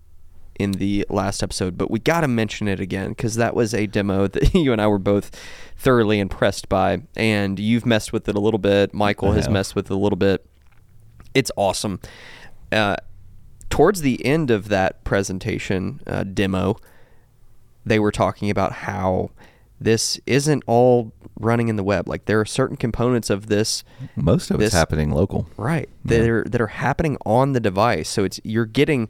in the last episode, but we got to mention it again because that was a demo that you and I were both thoroughly impressed by. And you've messed with it a little bit. Michael has messed with it a little bit. It's awesome. Uh, towards the end of that presentation uh, demo, they were talking about how this isn't all running in the web. Like there are certain components of this Most of it's This- happening local. right that are that are happening on the device. So it's you're getting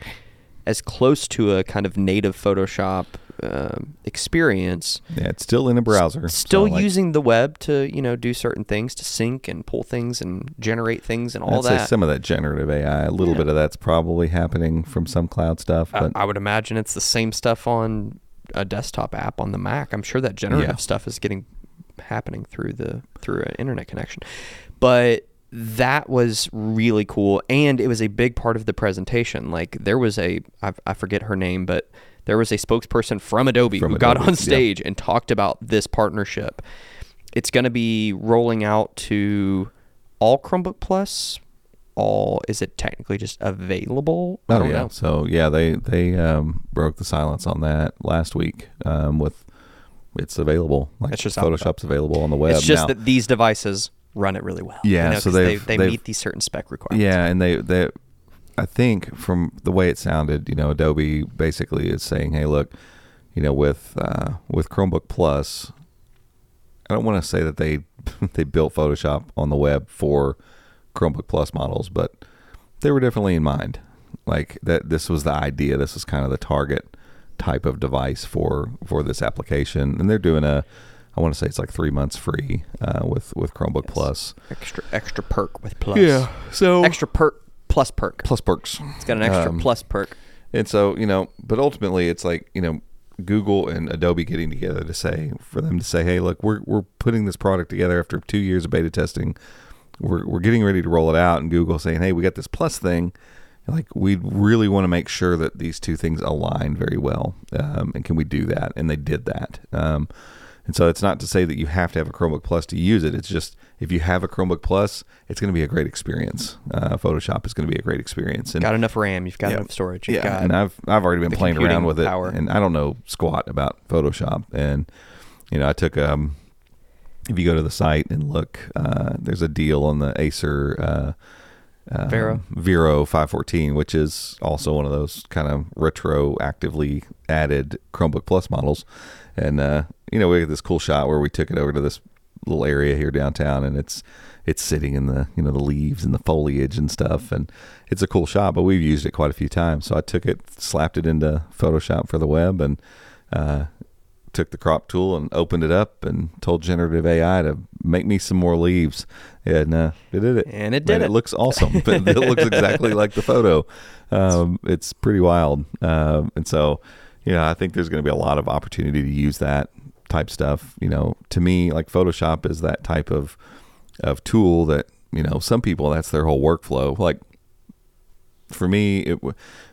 as close to a kind of native Photoshop um, experience. Yeah, it's still in a browser. Still so, like, using the web to you know do certain things to sync and pull things and generate things and all I'd say that. some of that generative AI. A little bit of that's probably happening from some cloud stuff, I- but I would imagine it's the same stuff on a desktop app on the Mac. I'm sure that generative Yeah. stuff is getting happening through the through an internet connection. But that was really cool, and it was a big part of the presentation. Like there was a I, I forget her name, but there was a spokesperson from Adobe From who got Adobe, on yeah. stage and talked about this partnership. It's going to be rolling out to all Chromebook Plus. All is it technically just available? I Oh don't yeah. know. So yeah, they they um, broke the silence on that last week. Um, with it's available. Like It's just Photoshop's available on the web. It's just now. that these devices run it really well. Yeah, you know, so they they meet these certain spec requirements. Yeah, and they they I think from the way it sounded, you know, Adobe basically is saying, "Hey, look, you know, with uh, with Chromebook Plus, I don't want to say that they they built Photoshop on the web for Chromebook Plus models, but they were definitely in mind. Like that, this was the idea. This is kind of the target type of device for for this application, and they're doing a. I want to say it's like three months free uh, with with Chromebook Plus. Extra extra perk with plus. Yeah. So Extra perk plus perk. plus perks. It's got an extra Um, plus perk. And so, you know, but ultimately it's like, you know, Google and Adobe getting together to say for them to say, "Hey, look, we're we're putting this product together after 2 years of beta testing. We're we're getting ready to roll it out." And Google saying, "Hey, we got this plus thing. Like we really want to make sure that these two things align very well. Um, and can we do that?" And they did that. Um, and so it's not to say that you have to have a Chromebook Plus to use it. It's just if you have a Chromebook Plus, it's going to be a great experience. Uh, Photoshop is going to be a great experience. And Got enough RAM. You've got Yeah. enough storage. You've yeah, got and I've I've already been playing around with it, and I don't know squat about Photoshop. And you know, I took um, if you go to the site and look, uh, there's a deal on the Acer uh, um, Vero. Vero 514, which is also one of those kind of retroactively added Chromebook Plus models. And uh, you know, we had this cool shot where we took it over to this little area here downtown, and it's it's sitting in the you know the leaves and the foliage and stuff, and it's a cool shot. But we've used it quite a few times, so I took it, slapped it into Photoshop for the web, and uh, took the crop tool and opened it up and told generative AI to make me some more leaves. And uh, it did it. And it did And it. it looks awesome. it looks exactly like the photo. Um, it's pretty wild. Um, and so, you know, I think there's going to be a lot of opportunity to use that type stuff. You know, to me, like Photoshop is that type of of tool that you know some people that's their whole workflow. Like for me, it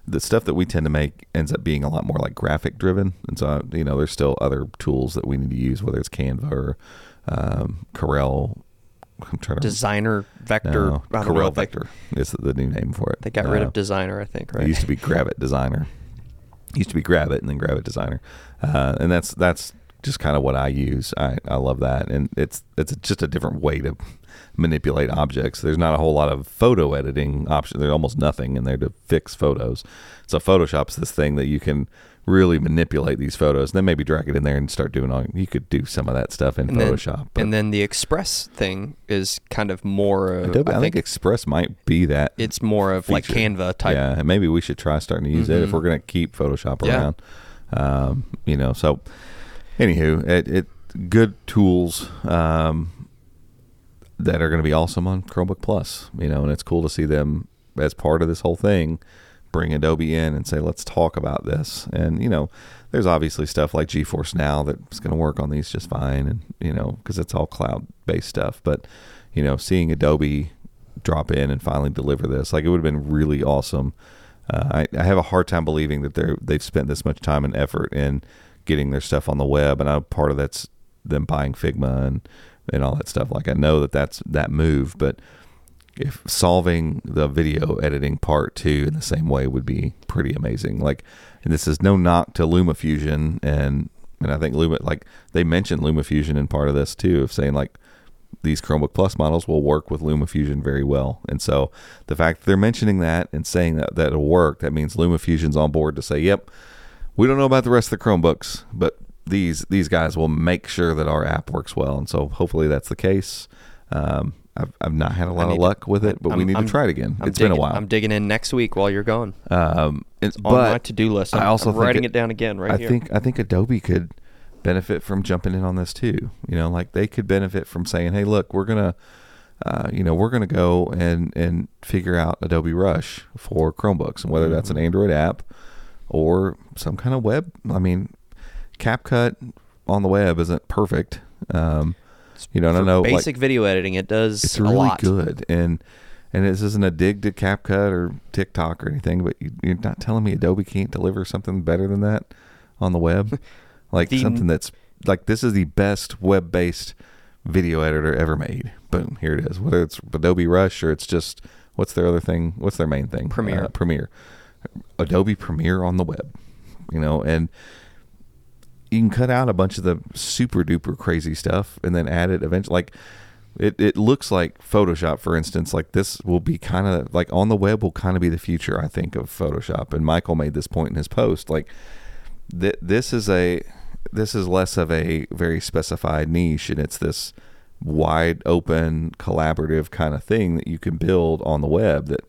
the stuff that we tend to make ends up being a lot more like graphic driven, and so you know there's still other tools that we need to use, whether it's Canva or um, Corel. I'm trying to Designer Vector. no, Corel what they- Vector is the new name for it. They got rid Uh, of designer, I think, it right? used to be Gravit Designer. Used to be Gravit and then Gravit Designer, uh, and that's that's just kind of what I use. I, I love that, and it's it's just a different way to manipulate objects. There's not a whole lot of photo editing options. There's almost nothing in there to fix photos. So Photoshop's this thing that you can really manipulate these photos, and then maybe drag it in there and start doing all. You could do some of that stuff in and then, Photoshop. but and then the Express thing is kind of more. Of, Adobe, I, think, Express might be that it's more of like. Canva type. Yeah, and maybe we should try starting to use it if Mhm. we're going to keep Photoshop Yeah. around. Um, you know, so anywho, it, it good tools um, that are going to be awesome on Chromebook Plus. You know, and it's cool to see them as part of this whole thing. Bring Adobe in and say, let's talk about this. And you know, there's obviously stuff like GeForce Now that's going to work on these just fine, and you know, because it's all cloud-based stuff. But you know, seeing Adobe drop in and finally deliver this, like it would have been really awesome. Uh, I, I have a hard time believing that they're they've spent this much time and effort in getting their stuff on the web, and I know part of that's them buying Figma and and all that stuff. Like I know that that's that move, but if solving the video editing part too in the same way would be pretty amazing. Like, and this is no knock to LumaFusion, and and I think Luma like they mentioned LumaFusion in part of this too, of saying like these Chromebook Plus models will work with LumaFusion very well. And so the fact that they're mentioning that and saying that that it'll work, that means LumaFusion's on board to say, "Yep, we don't know about the rest of the Chromebooks, but these these guys will make sure that our app works well." And so hopefully that's the case. Um, I've, I've not had a lot of to- luck with it, but we I'm- need I'm- to try it again. I'm It's been a while. I'm digging in next week while you're gone. um, it's on my to-do list. I I'm- also I'm writing it- it down again right I here. think I think Adobe could benefit from jumping in on this too. You know, like they could benefit from saying, "Hey, look, we're gonna, uh, you know, we're gonna go and and figure out Adobe Rush for Chromebooks, and whether that's an Mm-hmm. Android app or some kind of web. I mean, CapCut on the web isn't perfect. Um, you know, I know like, basic video editing, it does it's really lot. good and and this isn't a dig to CapCut or TikTok or anything, but you, you're not telling me Adobe can't deliver something better than that on the web, like The- something that's like this is the best web-based video editor ever made. Boom, here it is. Whether it's Adobe Rush or it's just what's their other thing? What's their main thing? Premiere. Uh, Premiere. Adobe Premiere on the web. You know, and you can cut out a bunch of the super duper crazy stuff and then add it eventually like it, it looks like photoshop for instance like this will be kind of like on the web will kind of be the future i think of photoshop and michael made this point in his post like th- this is a this is less of a very specified niche and it's this wide open collaborative kind of thing that you can build on the web that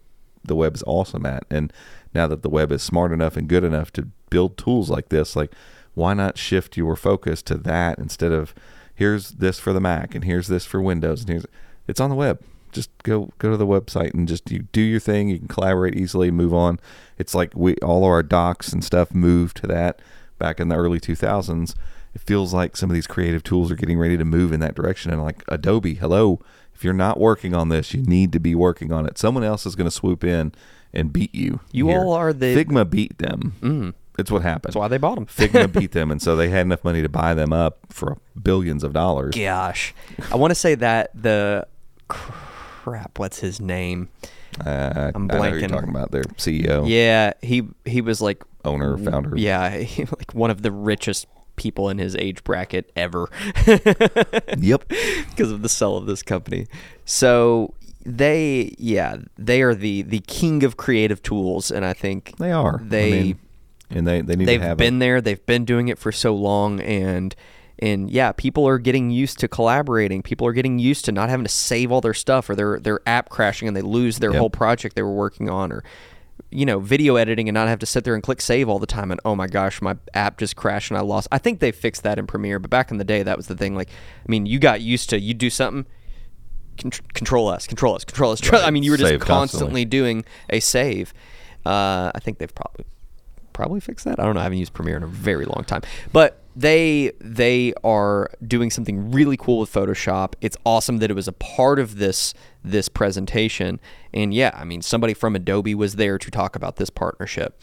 the web is awesome at and now that the web is smart enough and good enough to build tools like this like why not shift your focus to that instead of here's this for the mac and here's this for windows and here's it's on the web. Just go go to the website and just you do your thing. You can collaborate easily move on. It's like we all of our docs and stuff moved to that back in the early 2000s it feels like some of these creative tools are getting ready to move in that direction and like adobe hello. If you're not working on this you need to be working on it. Someone else is going to swoop in and beat you You here. all are the- figma beat them Mm. it's what happened That's why they bought them. figma beat them and so they had enough money to buy them up for billions of dollars Gosh, I want to say that the crap. What's his name? uh, I'm know you're blanking. talking about their ceo Yeah, he he was like owner founder yeah, he, like one of the richest people in his age bracket ever. yep because of the sell of this company. So they yeah they are the the king of creative tools, and I think They are. I They mean, and they they need they've to have been a, there. They've been doing it for so long, and and yeah, people are getting used to collaborating. People are getting used to not having to save all their stuff, or their their app crashing and they lose their Yep. whole project they were working on, or you know, video editing and not have to sit there and click save all the time. And oh my gosh, my app just crashed and I lost. I think they fixed that in Premiere, but back in the day, that was the thing. Like, I mean, you got used to you do something. Con- Control S, control S, control S. I mean, you were just Save constantly constantly. doing a save. Uh, I think they've probably probably fixed that. I don't know. I haven't used Premiere in a very long time, but they they are doing something really cool with Photoshop. It's awesome that it was a part of this this presentation. And yeah, I mean, somebody from Adobe was there to talk about this partnership.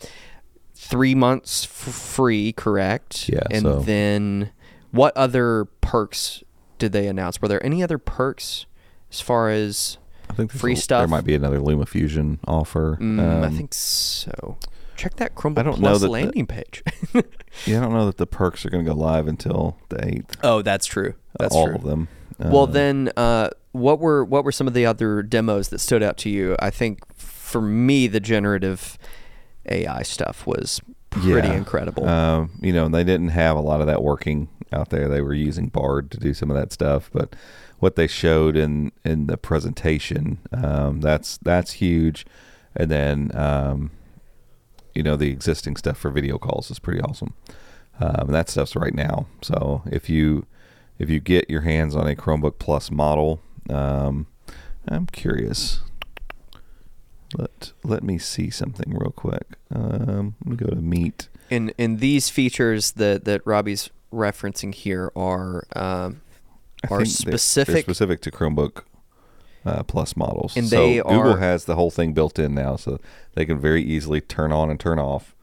Three months f- free, correct? Yeah, And so- then what other perks did they announce? Were there any other perks as far as I think free a- stuff? There might be another LumaFusion offer. Mm, I Um, think so. Check that Chromebook I don't Plus know that the- landing page. Yeah, I don't know that the perks are going to go live until the eighth. oh, that's true. That's all true. of them. well, Um, then, uh, what were what were some of the other demos that stood out to you? I think for me, the generative AI stuff was pretty yeah. incredible. Um, you know, they didn't have a lot of that working out there. They were using Bard to do some of that stuff, but what they showed in in the presentation, um, that's that's huge. And then, um, you know, the existing stuff for video calls is pretty awesome. Um, that stuff's right now. So if you if you get your hands on a Chromebook Plus model, um, I'm curious. Let let me see something real quick. Um, let me go to Meet. and and these features that that Robbie's referencing here are um, I are think they're- they're specific. specific to Chromebook uh, Plus models. And so they Google are- has the whole thing built in now, so they can very easily turn on and turn off.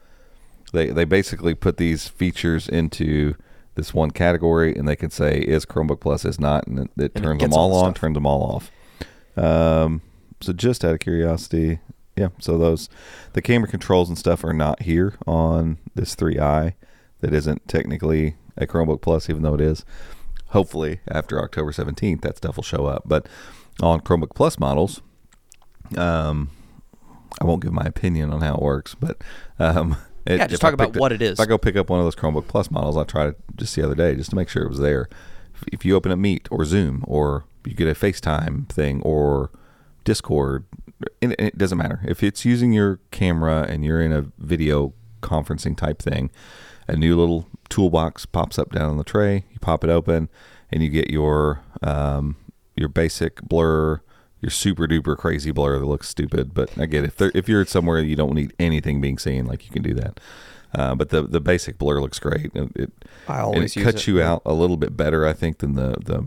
They they basically put these features into this one category, and they can say is Chromebook Plus is not, and it, it And it turns them all all the on, turns them all off. Um, so just out of curiosity, yeah. So those the camera controls and stuff are not here on this 3i. That isn't technically a Chromebook Plus, even though it is. Hopefully, after October 17th, that stuff will show up. But on Chromebook Plus models, um, I won't give my opinion on how it works, but um, it, Yeah, just talk about it- what it is. If I go pick up one of those Chromebook Plus models, I tried it just the other day just to make sure it was there. If, if you open up Meet or Zoom or you get a FaceTime thing or Discord, it, it doesn't matter. If it's using your camera and you're in a video conferencing type thing, a new little toolbox pops up down on the tray. You pop it open, and you get your um, your basic blur, your super duper crazy blur that looks stupid. But I get if if you're somewhere you don't need anything being seen, like you can do that. Uh, but the the basic blur looks great. It, it, I and always it cuts it. you out a little bit better, I think, than the the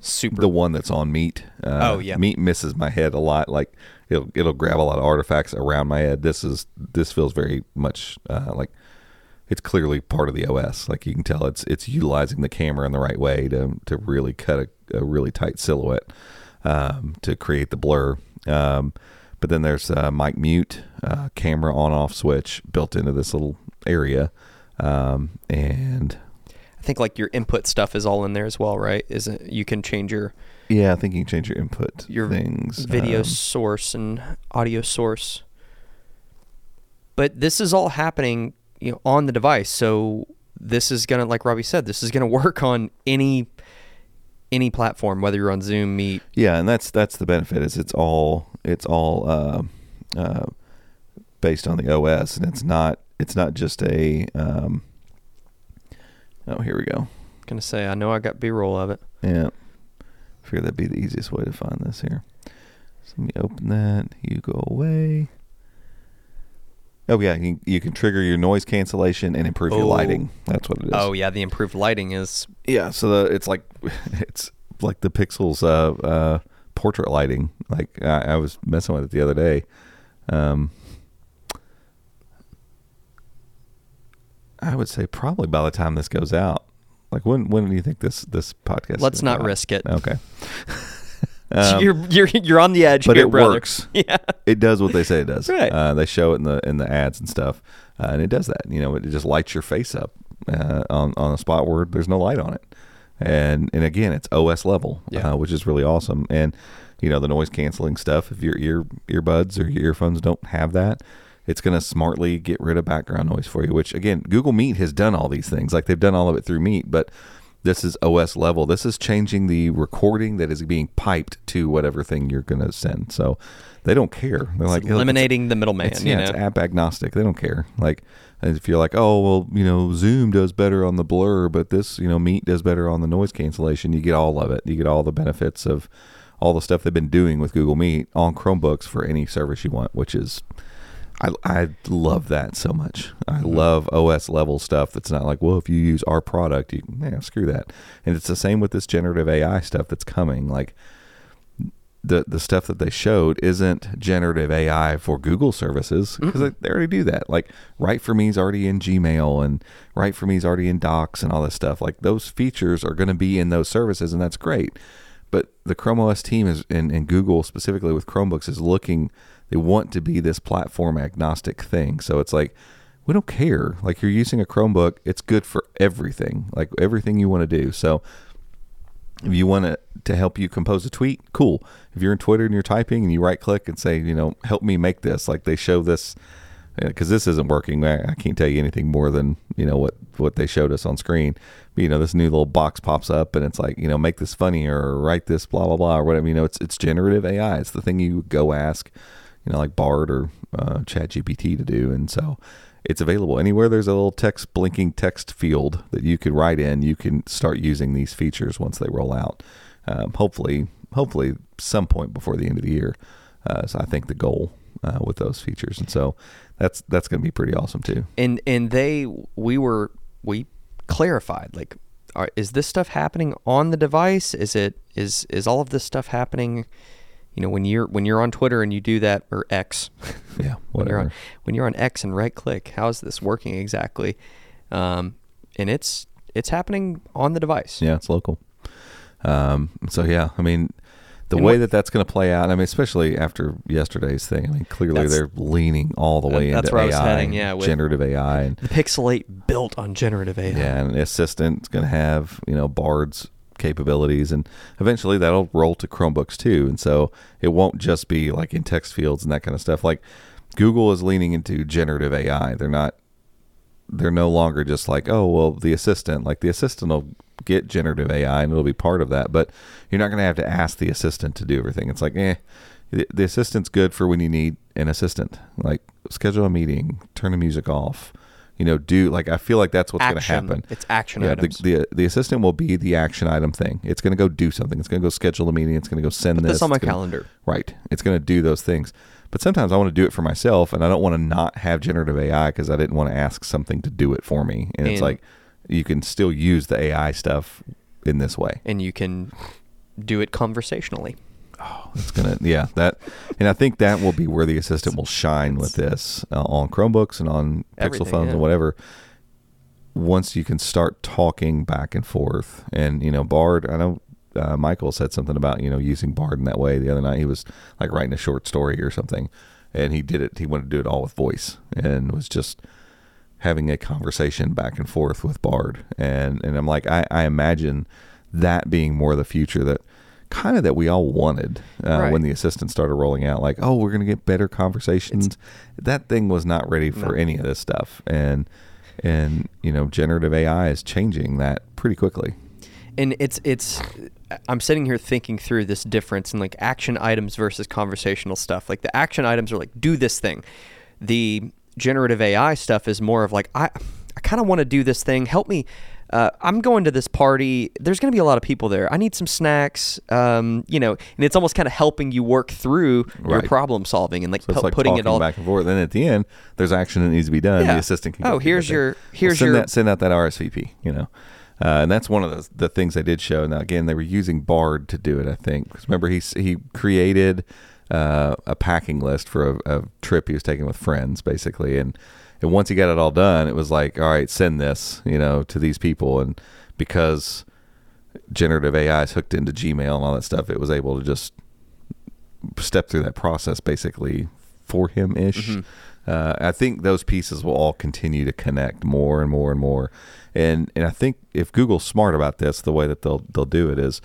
Super. the one that's on Meet. Uh, Oh, yeah. Meet misses my head a lot. Like it'll it'll grab a lot of artifacts around my head. This is this feels very much uh, like it's clearly part of the OS. Like you can tell it's it's utilizing the camera in the right way to to really cut a, a really tight silhouette um, to create the blur. Um, but then there's uh, mic mute, uh, camera on off switch built into this little area, um, and I think like your input stuff is all in there as well, right? Isn't you can change your yeah, I think you can change your input your things, video um, source and audio source. But this is all happening, you know, on the device. So this is gonna, like Robbie said, this is gonna work on any any platform, whether you're on Zoom, Meet. Yeah, and that's that's the benefit is it's all it's all uh, uh, based on the OS, and it's not it's not just a. Um, oh, here we go. Gonna say, I know I got B-roll of it. Yeah, I figure that'd be the easiest way to find this here. So let me open that. You go away. Oh yeah, you, you can trigger your noise cancellation and improve your Oh. lighting. That's what it is. Oh yeah, the improved lighting is Yeah, so the, it's like it's like the Pixels uh, uh, portrait lighting. Like I, I was messing with it the other day. Um, I would say probably by the time this goes out. Like when when do you think this this podcast? Let's not out? risk it. Okay. Um, you're you're you're on the edge but here, it brother. works. Yeah. it does what they say it does. Right. Uh, they show it in the in the ads and stuff, uh, and it does that. You know, it just lights your face up uh, on on a spot where there's no light on it, and and again, it's OS level, Yeah. uh, which is really awesome. And you know the noise canceling stuff. If your ear earbuds or your earphones don't have that, it's going to smartly get rid of background noise for you. Which again, Google Meet has done all these things. Like they've done all of it through Meet, but this is OS level. This is changing the recording that is being piped to whatever thing you're going to send. So they don't care. They're like eliminating the middleman. It's, yeah, know? it's app agnostic. They don't care. Like if you're like, oh well, you know, Zoom does better on the blur, but this, you know, Meet does better on the noise cancellation. You get all of it. You get all the benefits of all the stuff they've been doing with Google Meet on Chromebooks for any service you want, which is I, I love that so much. I Mm-hmm. love OS level stuff that's not like, well, if you use our product, you yeah, screw that. And it's the same with this generative AI stuff that's coming. Like the the stuff that they showed isn't generative AI for Google services because they, they already do that. Like Write for Me is already in Gmail and Write for Me is already in Docs and all this stuff. Like those features are going to be in those services, and that's great. But the Chrome OS team is and, and Google specifically with Chromebooks is looking. They want to be this platform agnostic thing. So it's like we don't care. Like you're using a Chromebook, it's good for everything. Like everything you want to do. So if you want it to help you compose a tweet, cool. If you're in Twitter and you're typing and you right click and say, you know, help me make this, like they show this, uh, because this isn't working. I, I can't tell you anything more than you know what what they showed us on screen. But, you know, this new little box pops up and it's like, you know, make this funny or write this blah blah blah or whatever. You know, it's it's generative AI. It's the thing you go ask, you know, like Bard or uh, ChatGPT to do, and so it's available anywhere. There's a little text blinking text field that you could write in. You can start using these features once they roll out. Um, hopefully hopefully some point before the end of the year uh, so i think the goal uh, with those features. And so that's that's going to be pretty awesome too. And and they we were we clarified like are, is this stuff happening on the device? Is it is is all of this stuff happening you know when you're when you're on twitter and you do that or x. Yeah when you're on when you're on x and right click how is this working exactly? Um, and it's it's happening on the device. Yeah it's local. Um, so yeah i mean the And way what- that that's going to play out, I mean, especially after yesterday's thing, I mean, clearly they're leaning all the way into AI, heading, yeah, generative AI, and the pixel 8 built on generative ai Yeah, and the assistant's going to have you know Bard's capabilities, and eventually that'll roll to Chromebooks too. And so it won't just be like in text fields and that kind of stuff. Like Google is leaning into generative AI. They're not. They're no longer just like, oh well, the assistant. Like the assistant will get generative AI and it'll be part of that, but you're not going to have to ask the assistant to do everything. It's like, eh, the, the assistant's good for when you need an assistant. Like schedule a meeting, turn the music off. You know, do like I feel like that's what's going to happen. It's action yeah, items. The, the the assistant will be the action item thing. It's going to go do something. It's going to go schedule a meeting. It's going to go send Put this. this on my gonna- calendar. Right. It's going to do those things. But sometimes I want to do it for myself, and I don't want to not have generative AI because I didn't want to ask something to do it for me. And, it's like you can still use the AI stuff in this way. and you can do it conversationally It's gonna, yeah, that, and I think that will be where the assistant will shine with this uh, on Chromebooks and on Pixel phones yeah. and whatever. Once you can start talking back and forth, and you know, Bard, I know uh, Michael said something about you know using Bard in that way the other night. He was like writing a short story or something, and he did it. He wanted to do it all with voice, and was just having a conversation back and forth with Bard. And and I'm like, I, I imagine that being more the future that kind of that we all wanted uh, Right. when the assistants started rolling out. Like, oh, we're gonna get better conversations. that thing was not ready for No. any of this stuff, and and you know, generative AI is changing that pretty quickly. and it's it's i'm sitting here thinking through this difference in like action items versus conversational stuff like the action items are like do this thing the generative ai stuff is more of like i i kind of want to do this thing help me uh, I'm going to this party. There's going to be a lot of people there. I need some snacks. Um, you know, and it's almost kind of helping you work through your problem solving and like, So pu- like putting it all back and forth. Then at the end, there's action that needs to be done. Yeah. The assistant can. Oh, here's your- Well, here's send your- that send out that RSVP. You know, uh, and that's one of the the things they did show. Now again, they were using Bard to do it. I think. Because remember he he created uh, a packing list for a, a trip he was taking with friends, basically, and and once he got it all done, it was like, all right, send this, you know, to these people, and because generative AI is hooked into Gmail and all that stuff, it was able to just step through that process basically for him ish. Uh, I think those pieces will all continue to connect more and more and more. And and I think if Google's smart about this, the way that they'll they'll do it is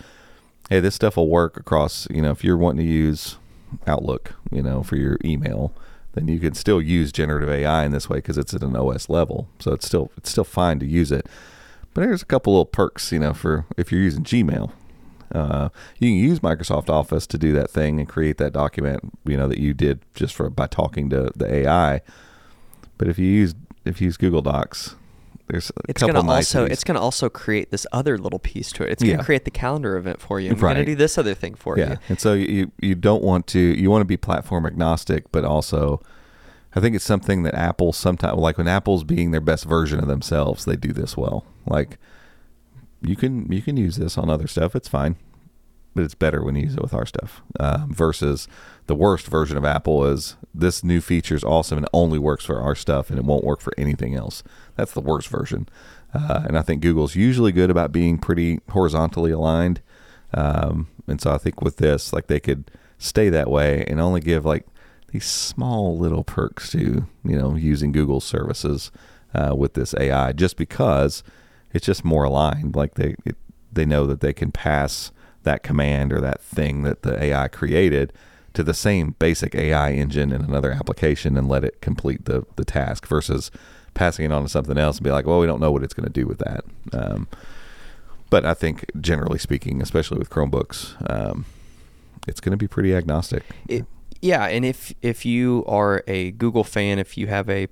hey, this stuff will work across. You know, if you're wanting to use Outlook, you know, for your email, then you can still use generative AI in this way because it's at an OS level. So it's still it's still fine to use it. But there's a couple little perks, you know, for if you're using Gmail. Uh, you can use Microsoft Office to do that thing and create that document, you know, that you did just for by talking to the AI. But if you use if you use Google Docs, there's a It's couple gonna also it's gonna also create this other little piece to it. It's gonna Yeah. create the calendar event for you. Right. gonna do this other thing for yeah. you. And so you you don't want to you want to be platform agnostic, but also I think it's something that Apple sometimes like when Apple's being their best version of themselves, they do this well. Like you can you can use this on other stuff, it's fine, but it's better when you use it with our stuff. Um, versus the worst version of Apple is this new feature is awesome and only works for our stuff and it won't work for anything else. That's the worst version. Uh, and I think Google's usually good about being pretty horizontally aligned. Um, and so I think with this, like they could stay that way and only give like these small little perks to you know using Google services uh, with this AI, just because it's just more aligned. Like they it, they know that they can pass that command or that thing that the AI created to the same basic AI engine in another application and let it complete the the task versus passing it on to something else and be like, well, we don't know what it's going to do with that. Um, but I think generally speaking, especially with Chromebooks, um, it's going to be pretty agnostic. It, yeah, and if if you are a Google fan, if you have a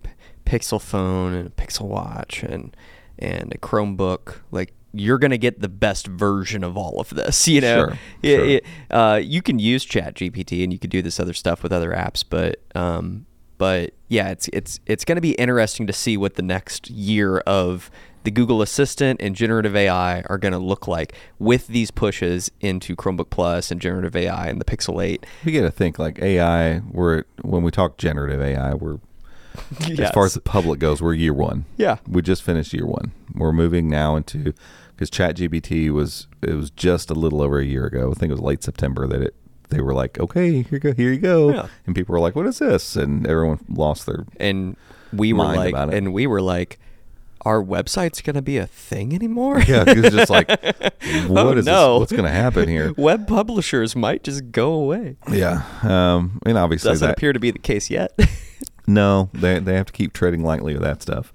Pixel phone and a Pixel Watch and and a Chromebook, like you're gonna get the best version of all of this. You know, Sure, It- sure. it- uh, you can use Chat GPT and you can do this other stuff with other apps, but um, but yeah, it's it's it's gonna be interesting to see what the next year of the Google Assistant and generative AI are going to look like with these pushes into Chromebook Plus and generative AI and the Pixel 8. We got to think like AI. We're when we talk generative AI, we're as far as the public goes, we're year one. Yeah. we just finished year one. We're moving now into because ChatGPT was it was just a little over a year ago. I think it was late September that it they were like, okay, here you go, here you go, Yeah. and people were like, what is this? And everyone lost their and we were like and we were like our website's going to be a thing anymore? yeah. It's just like, what is no. this? What's going to happen here? Web publishers might just go away. Yeah, um, and obviously Doesn't that appear to be the case yet. No, they they have to keep treading lightly with that stuff,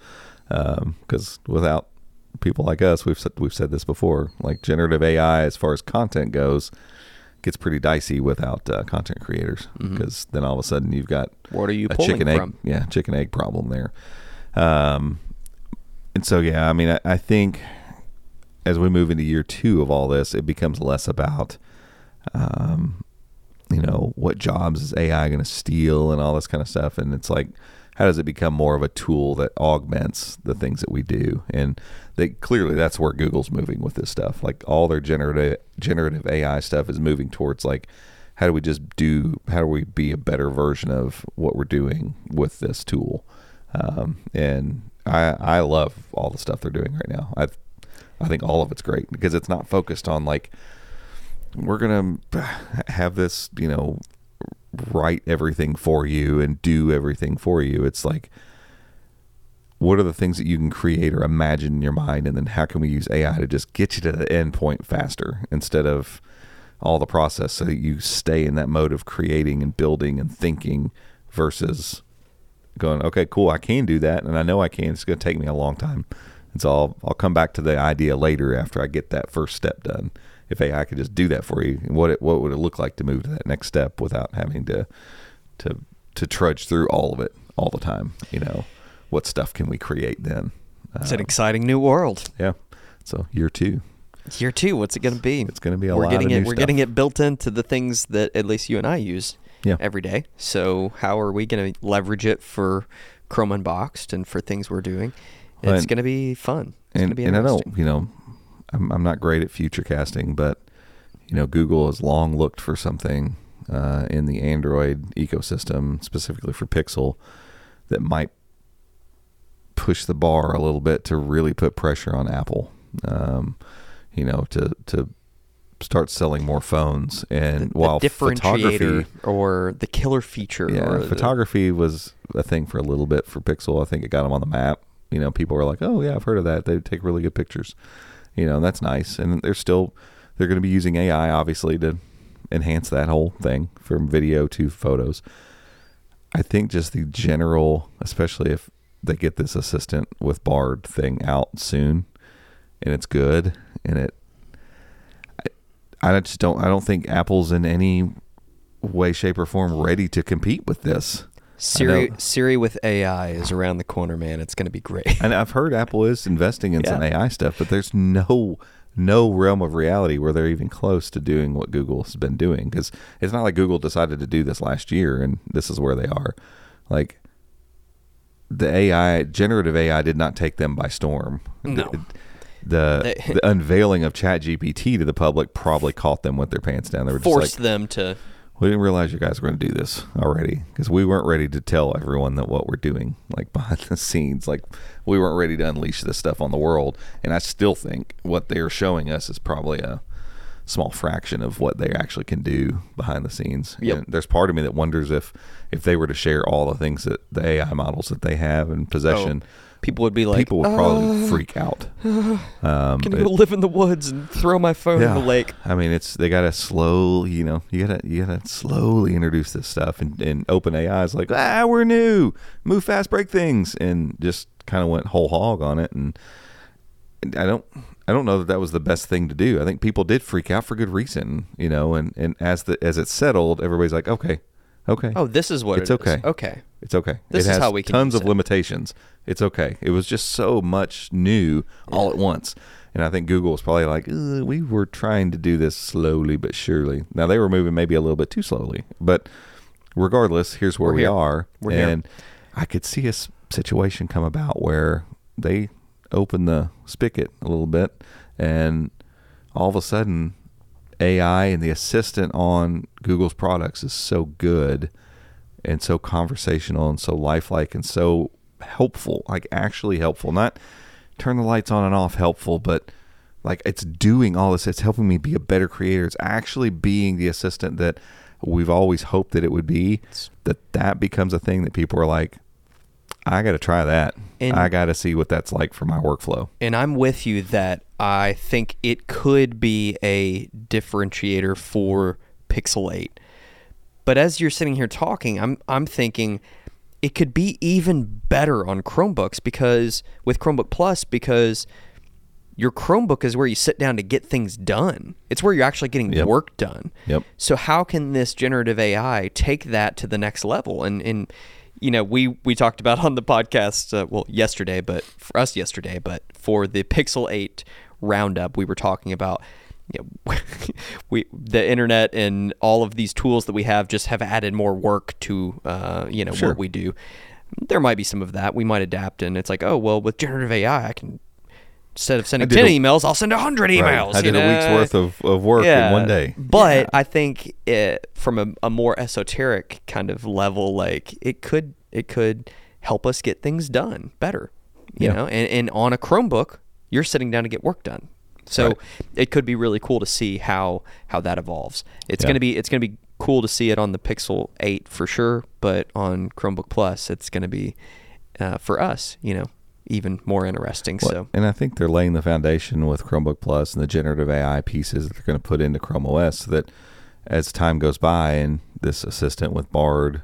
because without people like us, we've said, we've said this before. Like generative AI, as far as content goes, gets pretty dicey without uh, content creators, because then all of a sudden you've got What are you a chicken egg, from? yeah, chicken egg problem there. Um, and so yeah, I mean, I, I think as we move into year two of all this, it becomes less about um, you know, what jobs is AI going to steal and all this kind of stuff. And it's like, how does it become more of a tool that augments the things that we do? And they clearly that's where Google's moving with this stuff. Like all their generative generative AI stuff is moving towards like, how do we just do? How do we be a better version of what we're doing with this tool? Um, and I I love all the stuff they're doing right now. I I think all of it's great because it's not focused on like we're gonna have this you know write everything for you and do everything for you. It's like what are the things that you can create or imagine in your mind? And then how can we use ai to just get you to the end point faster instead of all the process? So you stay in that mode of creating and building and thinking versus going okay cool i can do that. And i know i can. It's going to take me a long time. And so I'll, I'll come back to the idea later after i get that first step done if ai could just do that for you what it, what would it look like to move to that next step without having to to to trudge through all of it all the time you know what stuff can we create then it's Uh, an exciting new world. yeah so year two Year 2, what's it going to be? It's gonna be a we're lot getting of it we're stuff. getting it built into the things that at least you and I use Yeah. every day. So how are we going to leverage it for Chrome Unboxed and for things we're doing? It's going to be fun. It's going and to be and I don't, you know, I'm I'm not great at future casting, but you know, Google has long looked for something uh, in the Android ecosystem, specifically for Pixel, that might push the bar a little bit to really put pressure on Apple. Um, you know, to to start selling more phones, and the while photography, or the killer feature yeah, or the- photography was a thing for a little bit for Pixel. I think it got them on the map. You know, people were like, "Oh yeah, I've heard of that. They take really good pictures." You know, that's nice. And they're still they're going to be using AI obviously to enhance that whole thing from video to photos. I think just the general, especially if they get this assistant with Bard thing out soon, and it's good, and it, I, I just don't, I don't think Apple's in any way, shape, or form ready to compete with this. Siri. Siri with AI is around the corner, man. It's going to be great. And I've heard Apple is investing in some AI stuff, but there's no no realm of reality where they're even close to doing what Google has been doing because it's not like Google decided to do this last year and this is where they are. Like the AI, generative AI, did not take them by storm. No. The, the, They- the unveiling of ChatGPT to the public probably caught them with their pants down. They were just Force like, them to. We didn't realize you guys were going to do this already because we weren't ready to tell everyone that what we're doing, like behind the scenes, like we weren't ready to unleash this stuff on the world. And I still think what they are showing us is probably a small fraction of what they actually can do behind the scenes. Yep. And there's part of me that wonders if if they were to share all the things that the AI models that they have in oh. possession, People would be like, people would probably freak out. Um, "Can go live in the woods and throw my phone in the lake?" I mean, it's they gotta slow, you know, you gotta you gotta slowly introduce this stuff, and, and OpenAI is like, ah, we're new, move fast, break things, and just kind of went whole hog on it, and I don't I don't know that that was the best thing to do. I think people did freak out for good reason, you know, and and as the as it settled, everybody's like, okay, okay, Oh, this is what It's it is. okay. Okay. it's okay. This it is has how we can tons of it. limitations. It's okay. It was just so much new all at once. And I think Google was probably like, "Uh, we were trying to do this slowly but surely. Now they were moving maybe a little bit too slowly, but regardless, here's where We're we are. We're here. and I could see a situation come about where they open the spigot a little bit, and all of a sudden, AI and the assistant on Google's products is so good and so conversational and so lifelike and so helpful, like actually helpful. Not turn the lights on and off helpful, but like it's doing all this. It's helping me be a better creator. It's actually being the assistant that we've always hoped that it would be. That that becomes a thing that people are like, I got to try that. And- I got to see what that's like for my workflow. And I'm with you that I think it could be a differentiator for Pixel 8. But as you're sitting here talking, I'm I'm thinking it could be even better on Chromebooks because with Chromebook Plus because your Chromebook is where you sit down to get things done. It's where you're actually getting Yep. work done. Yep. So how can this generative AI take that to the next level? And and you know, we we talked about on the podcast uh, well yesterday, but for us yesterday, but for the Pixel 8 roundup, we were talking about you know, we the internet and all of these tools that we have just have added more work to uh, you know Sure. what we do. There might be some of that. We might adapt, and it's like, oh well, with generative AI, I can instead of sending ten a- emails, I'll send hundred Right. emails. I you did a week's worth of, of work in one day. But I think it, from a, a more esoteric kind of level, like it could it could help us get things done better. You Yeah. know, and, and on a Chromebook, you're sitting down to get work done. So Right. it could be really cool to see how how that evolves. It's Yeah. gonna be it's gonna be cool to see it on the Pixel 8 for sure, but on Chromebook Plus, it's gonna be uh, for us, you know, even more interesting. Well, so and I think they're laying the foundation with Chromebook Plus and the generative AI pieces that they're going to put into Chrome OS so that as time goes by and this assistant with Bard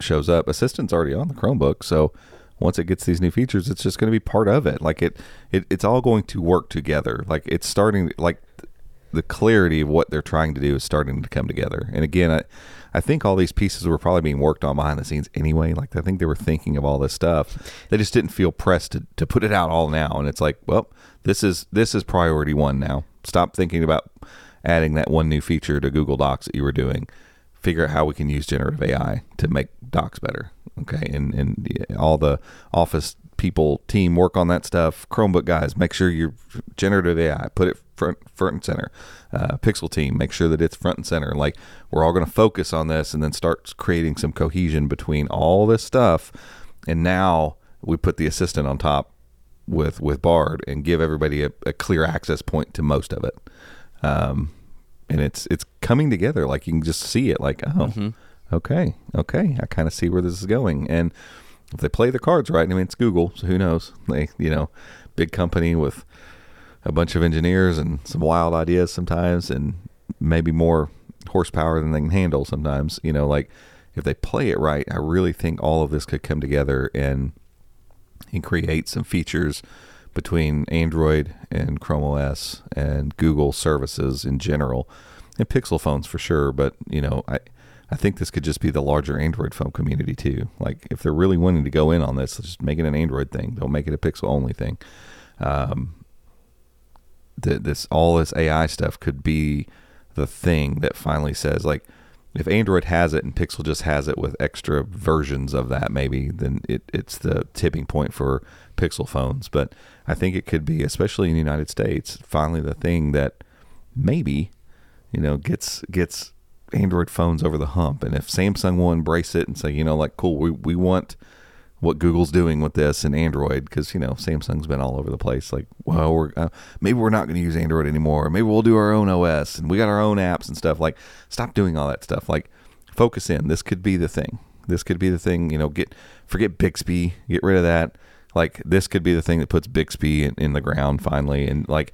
shows up, assistant's already on the Chromebook. So once it gets these new features, it's just going to be part of it. Like it, it, it's all going to work together. Like it's starting, like the clarity of what they're trying to do is starting to come together. And again, I, I think all these pieces were probably being worked on behind the scenes anyway. Like I think they were thinking of all this stuff. They just didn't feel pressed to, to put it out all now. And it's like, well, this is this is priority one now. Stop thinking about adding that one new feature to Google Docs that you were doing. Figure out how we can use generative AI to make Docs better. Okay, and and all the Office people team work on that stuff. Chromebook guys, make sure you're generative AI. Put it front front and center. Uh, Pixel team, make sure that it's front and center. Like we're all going to focus on this, and then start creating some cohesion between all this stuff. And now we put the assistant on top with with Bard and give everybody a, a clear access point to most of it. Um, and it's it's coming together. Like you can just see it. Like oh, mm-hmm. okay, okay, I kind of see where this is going. And if they play the cards right, I mean it's Google, so who knows? They you know, big company with a bunch of engineers and some wild ideas sometimes, and maybe more horsepower than they can handle sometimes. You know, like if they play it right, I really think all of this could come together and and create some features between Android and Chrome OS and Google services in general, and Pixel phones for sure. But you know, I I think this could just be the larger Android phone community too. Like if they're really wanting to go in on this, just make it an Android thing. Don't make it a Pixel only thing. Um, the, this all this AI stuff could be the thing that finally says like if Android has it and Pixel just has it with extra versions of that, maybe then it, it's the tipping point for Pixel phones. But I think it could be, especially in the United States, finally the thing that maybe you know gets gets Android phones over the hump. And if Samsung will embrace it and say, you know, like, cool, we, we want what Google's doing with this and Android, because, you know, Samsung's been all over the place. Like, well, we're, uh, maybe we're not going to use Android anymore. Maybe we'll do our own OS and we got our own apps and stuff. Like, stop doing all that stuff. Like, focus in. This could be the thing. This could be the thing, you know, get, forget Bixby, get rid of that. Like, this could be the thing that puts Bixby in, in the ground finally. And, like,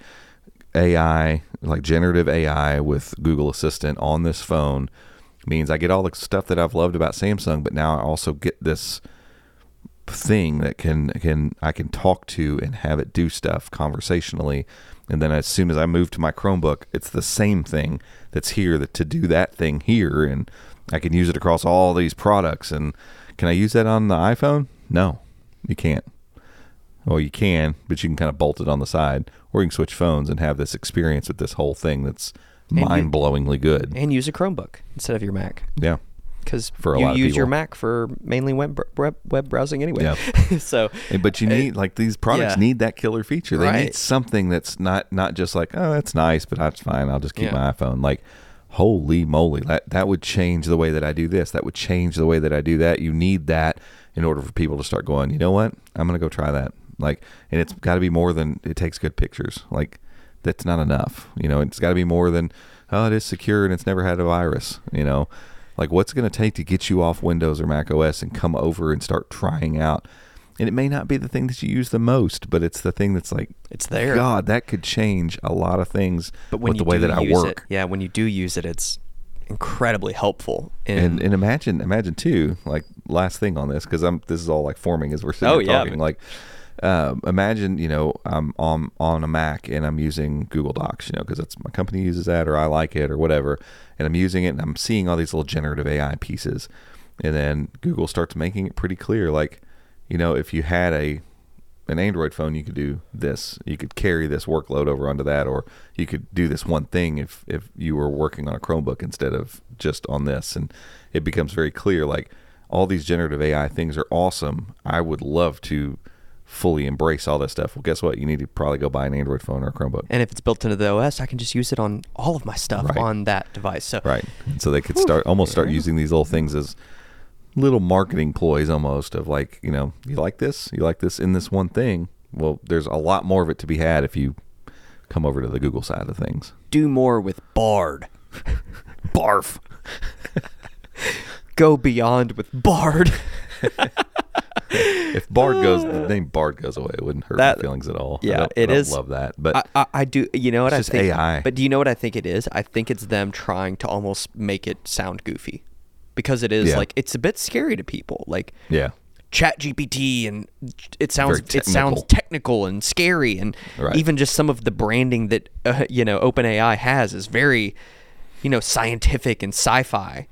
AI, like generative AI with Google Assistant on this phone means I get all the stuff that I've loved about Samsung, but now I also get this thing that can can I can talk to and have it do stuff conversationally. And then as soon as I move to my Chromebook, it's the same thing that's here that to do that thing here and I can use it across all these products and can I use that on the iPhone? No. You can't. Well, you can, but you can kind of bolt it on the side, or you can switch phones and have this experience with this whole thing that's And mind-blowingly good. and use a Chromebook instead of your Mac Yeah, because For a you lot of use your. Mac for mainly web web, web browsing anyway. Yeah. so but you need like these products yeah. need that killer feature. They need something that's not not just like oh that's nice, but that's fine. I'll just keep Yeah. my iPhone. Like holy moly, that that would change the way that I do this. That would change the way that I do that. You need that in order for people to start going. You know what? I'm gonna go try that. Like, and it's got to be more than it takes good pictures. Like that's not enough. You know, it's got to be more than oh it is secure and it's never had a virus. You know. Like what's it going to take to get you off Windows or Mac OS and come over and start trying out and it may not be the thing that you use the most, but it's the thing that's like It's there. God, that could change a lot of things but when with the way that I work. it, yeah, when you do use it, it's incredibly helpful. In, And and imagine imagine too, like last thing on this because I'm this is all like forming as we're sitting Oh, here yeah, talking. but- Like um, imagine you know I'm on on a Mac and I'm using Google Docs, you know, because that's my company uses that or I like it or whatever, and I'm using it and I'm seeing all these little generative AI pieces, and then Google starts making it pretty clear, like you know if you had a an Android phone, you could do this. You could carry this workload over onto that, or you could do this one thing if if you were working on a Chromebook instead of just on this. And it becomes very clear, like all these generative AI things are awesome. I would love to fully embrace all this stuff. Well, guess what? You need to probably go buy an Android phone or a Chromebook. and if it's built into the OS, I can just use it on all of my stuff Right. on that device. So Right. And so they could start almost start using these little things as little marketing ploys almost of like, you know, you like this? You like this in this one thing? Well, there's a lot more of it to be had if you come over to the Google side of things. do more with Bard. Barf. Go beyond with Bard. If Bard goes, the name Bard goes away, it wouldn't hurt That- my feelings at all. I yeah, it is- love that. But I, I, I do. You know what It's I just think? AI. But do you know what I think it is? I think it's them trying to almost make it sound goofy, because it is Yeah. like it's a bit scary to people. Like yeah, Chat GPT, and it sounds it sounds technical. technical and scary, and Right. even just some of the branding that uh, you know OpenAI has is very, you know, scientific and sci-fi,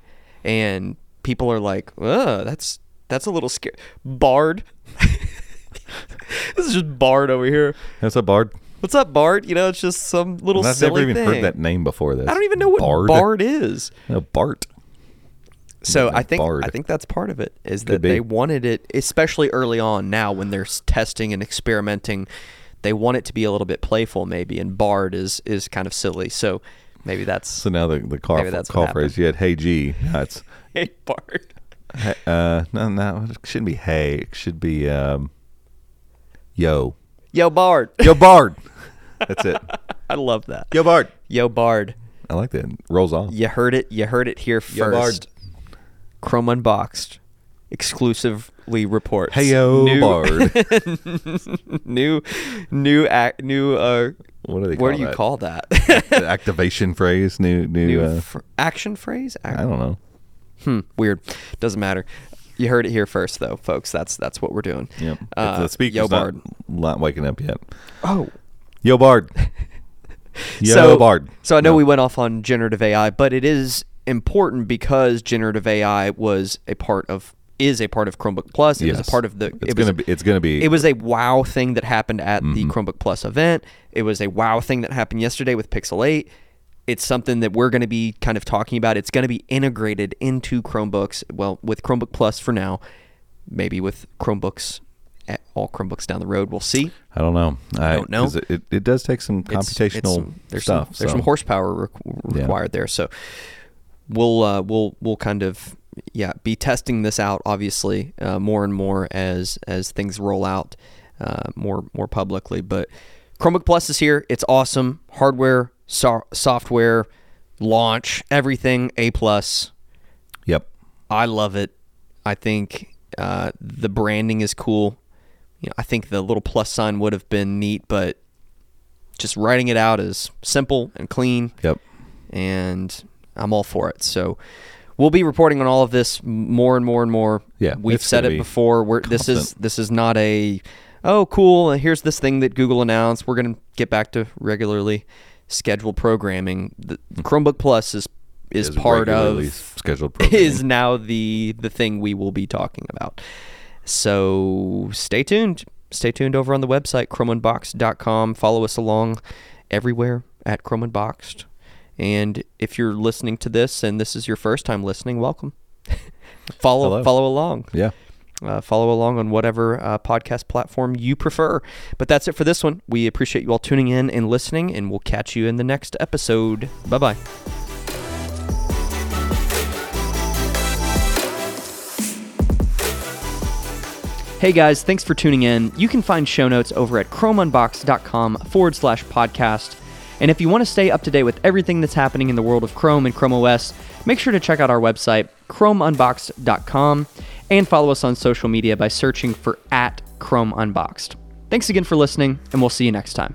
and people are like, oh, that's that's a little scary." Bard. this is just Bard over here. What's a Bard. What's up, Bard? You know, it's just some little I've never even thing. heard that name before. This I don't even know what Bard. Bard, is. No, Bart. So I think Bard. I think that's part of it is Could that they wanted it, especially early on. Now when they're testing and experimenting, they want it to be a little bit playful, maybe. And Bard is is kind of silly. So maybe that's So now the the call, Maybe that's what call phrase you had, "Hey G." that's hey Bard. Hey, uh, no, no, it shouldn't be hey. It should be um, yo, Yo Bard. yo Bard. That's it. I love that. Yo Bard. Yo Bard. I like that. It rolls off. You heard it. You heard it here Yo, Bard. first. Chrome Unboxed. Exclusively reports. Hey yo New- Bard. new new act new uh what do they? Call what do you that? call that? Activation phrase? New new. New uh, fr- action phrase? Ac- I don't know. Hmm, weird. Doesn't matter. You heard it here first, though, folks. That's that's what we're doing. Yep. Uh, the speaker's Yo not, Bard. not waking up yet. Oh, Yo Bard. Yo so Bard. So I know No. we went off on generative AI, but it is important because generative AI was a part of is a part of Chromebook Plus. It was a part of the. It's it was, gonna be. It's gonna be. It was a wow thing that happened at the Mm-hmm. Chromebook Plus event. It was a wow thing that happened yesterday with Pixel 8. It's something that we're going to be kind of talking about. It's going to be integrated into Chromebooks. Well, with Chromebook Plus for now, maybe with Chromebooks, at all Chromebooks down the road. We'll see. I don't know. I don't know. It, it, it does take some It's- it's computational some- there's stuff. Some, there's so. some horsepower Yeah. required there. So we'll uh, we'll we'll kind of yeah be testing this out obviously uh, more and more as as things roll out uh, more more publicly. But Chromebook Plus is here. It's awesome. Hardware, so- software, launch, everything A plus. Yep. I love it. I think uh, the branding is cool. You know, I think the little plus sign would have been neat, but just writing it out is simple and clean, Yep. and I'm all for it. So we'll be reporting on all of this more and more and more. Yeah, we've said it be before. We're, this is this is not a oh cool. Here's this thing that Google announced. We're gonna get back to regularly scheduled programming. The Chromebook Plus is is, Is part of scheduled programming. is now the the thing we will be talking about. So stay tuned. Stay tuned over on the website chromeunboxed.com. Follow us along everywhere at Chrome Unboxed. And if you're listening to this and this is your first time listening, welcome. follow Hello. follow along. Yeah. Uh, follow along on whatever uh, podcast platform you prefer. But that's it for this one. We appreciate you all tuning in and listening, and we'll catch you in the next episode. Bye bye. Hey guys, thanks for tuning in. You can find show notes over at chromeunbox.com forward slash podcast. And if you want to stay up to date with everything that's happening in the world of Chrome and Chrome OS, make sure to check out our website, chromeunboxed.com, and follow us on social media by searching for at Chrome Unboxed. Thanks again for listening, and we'll see you next time.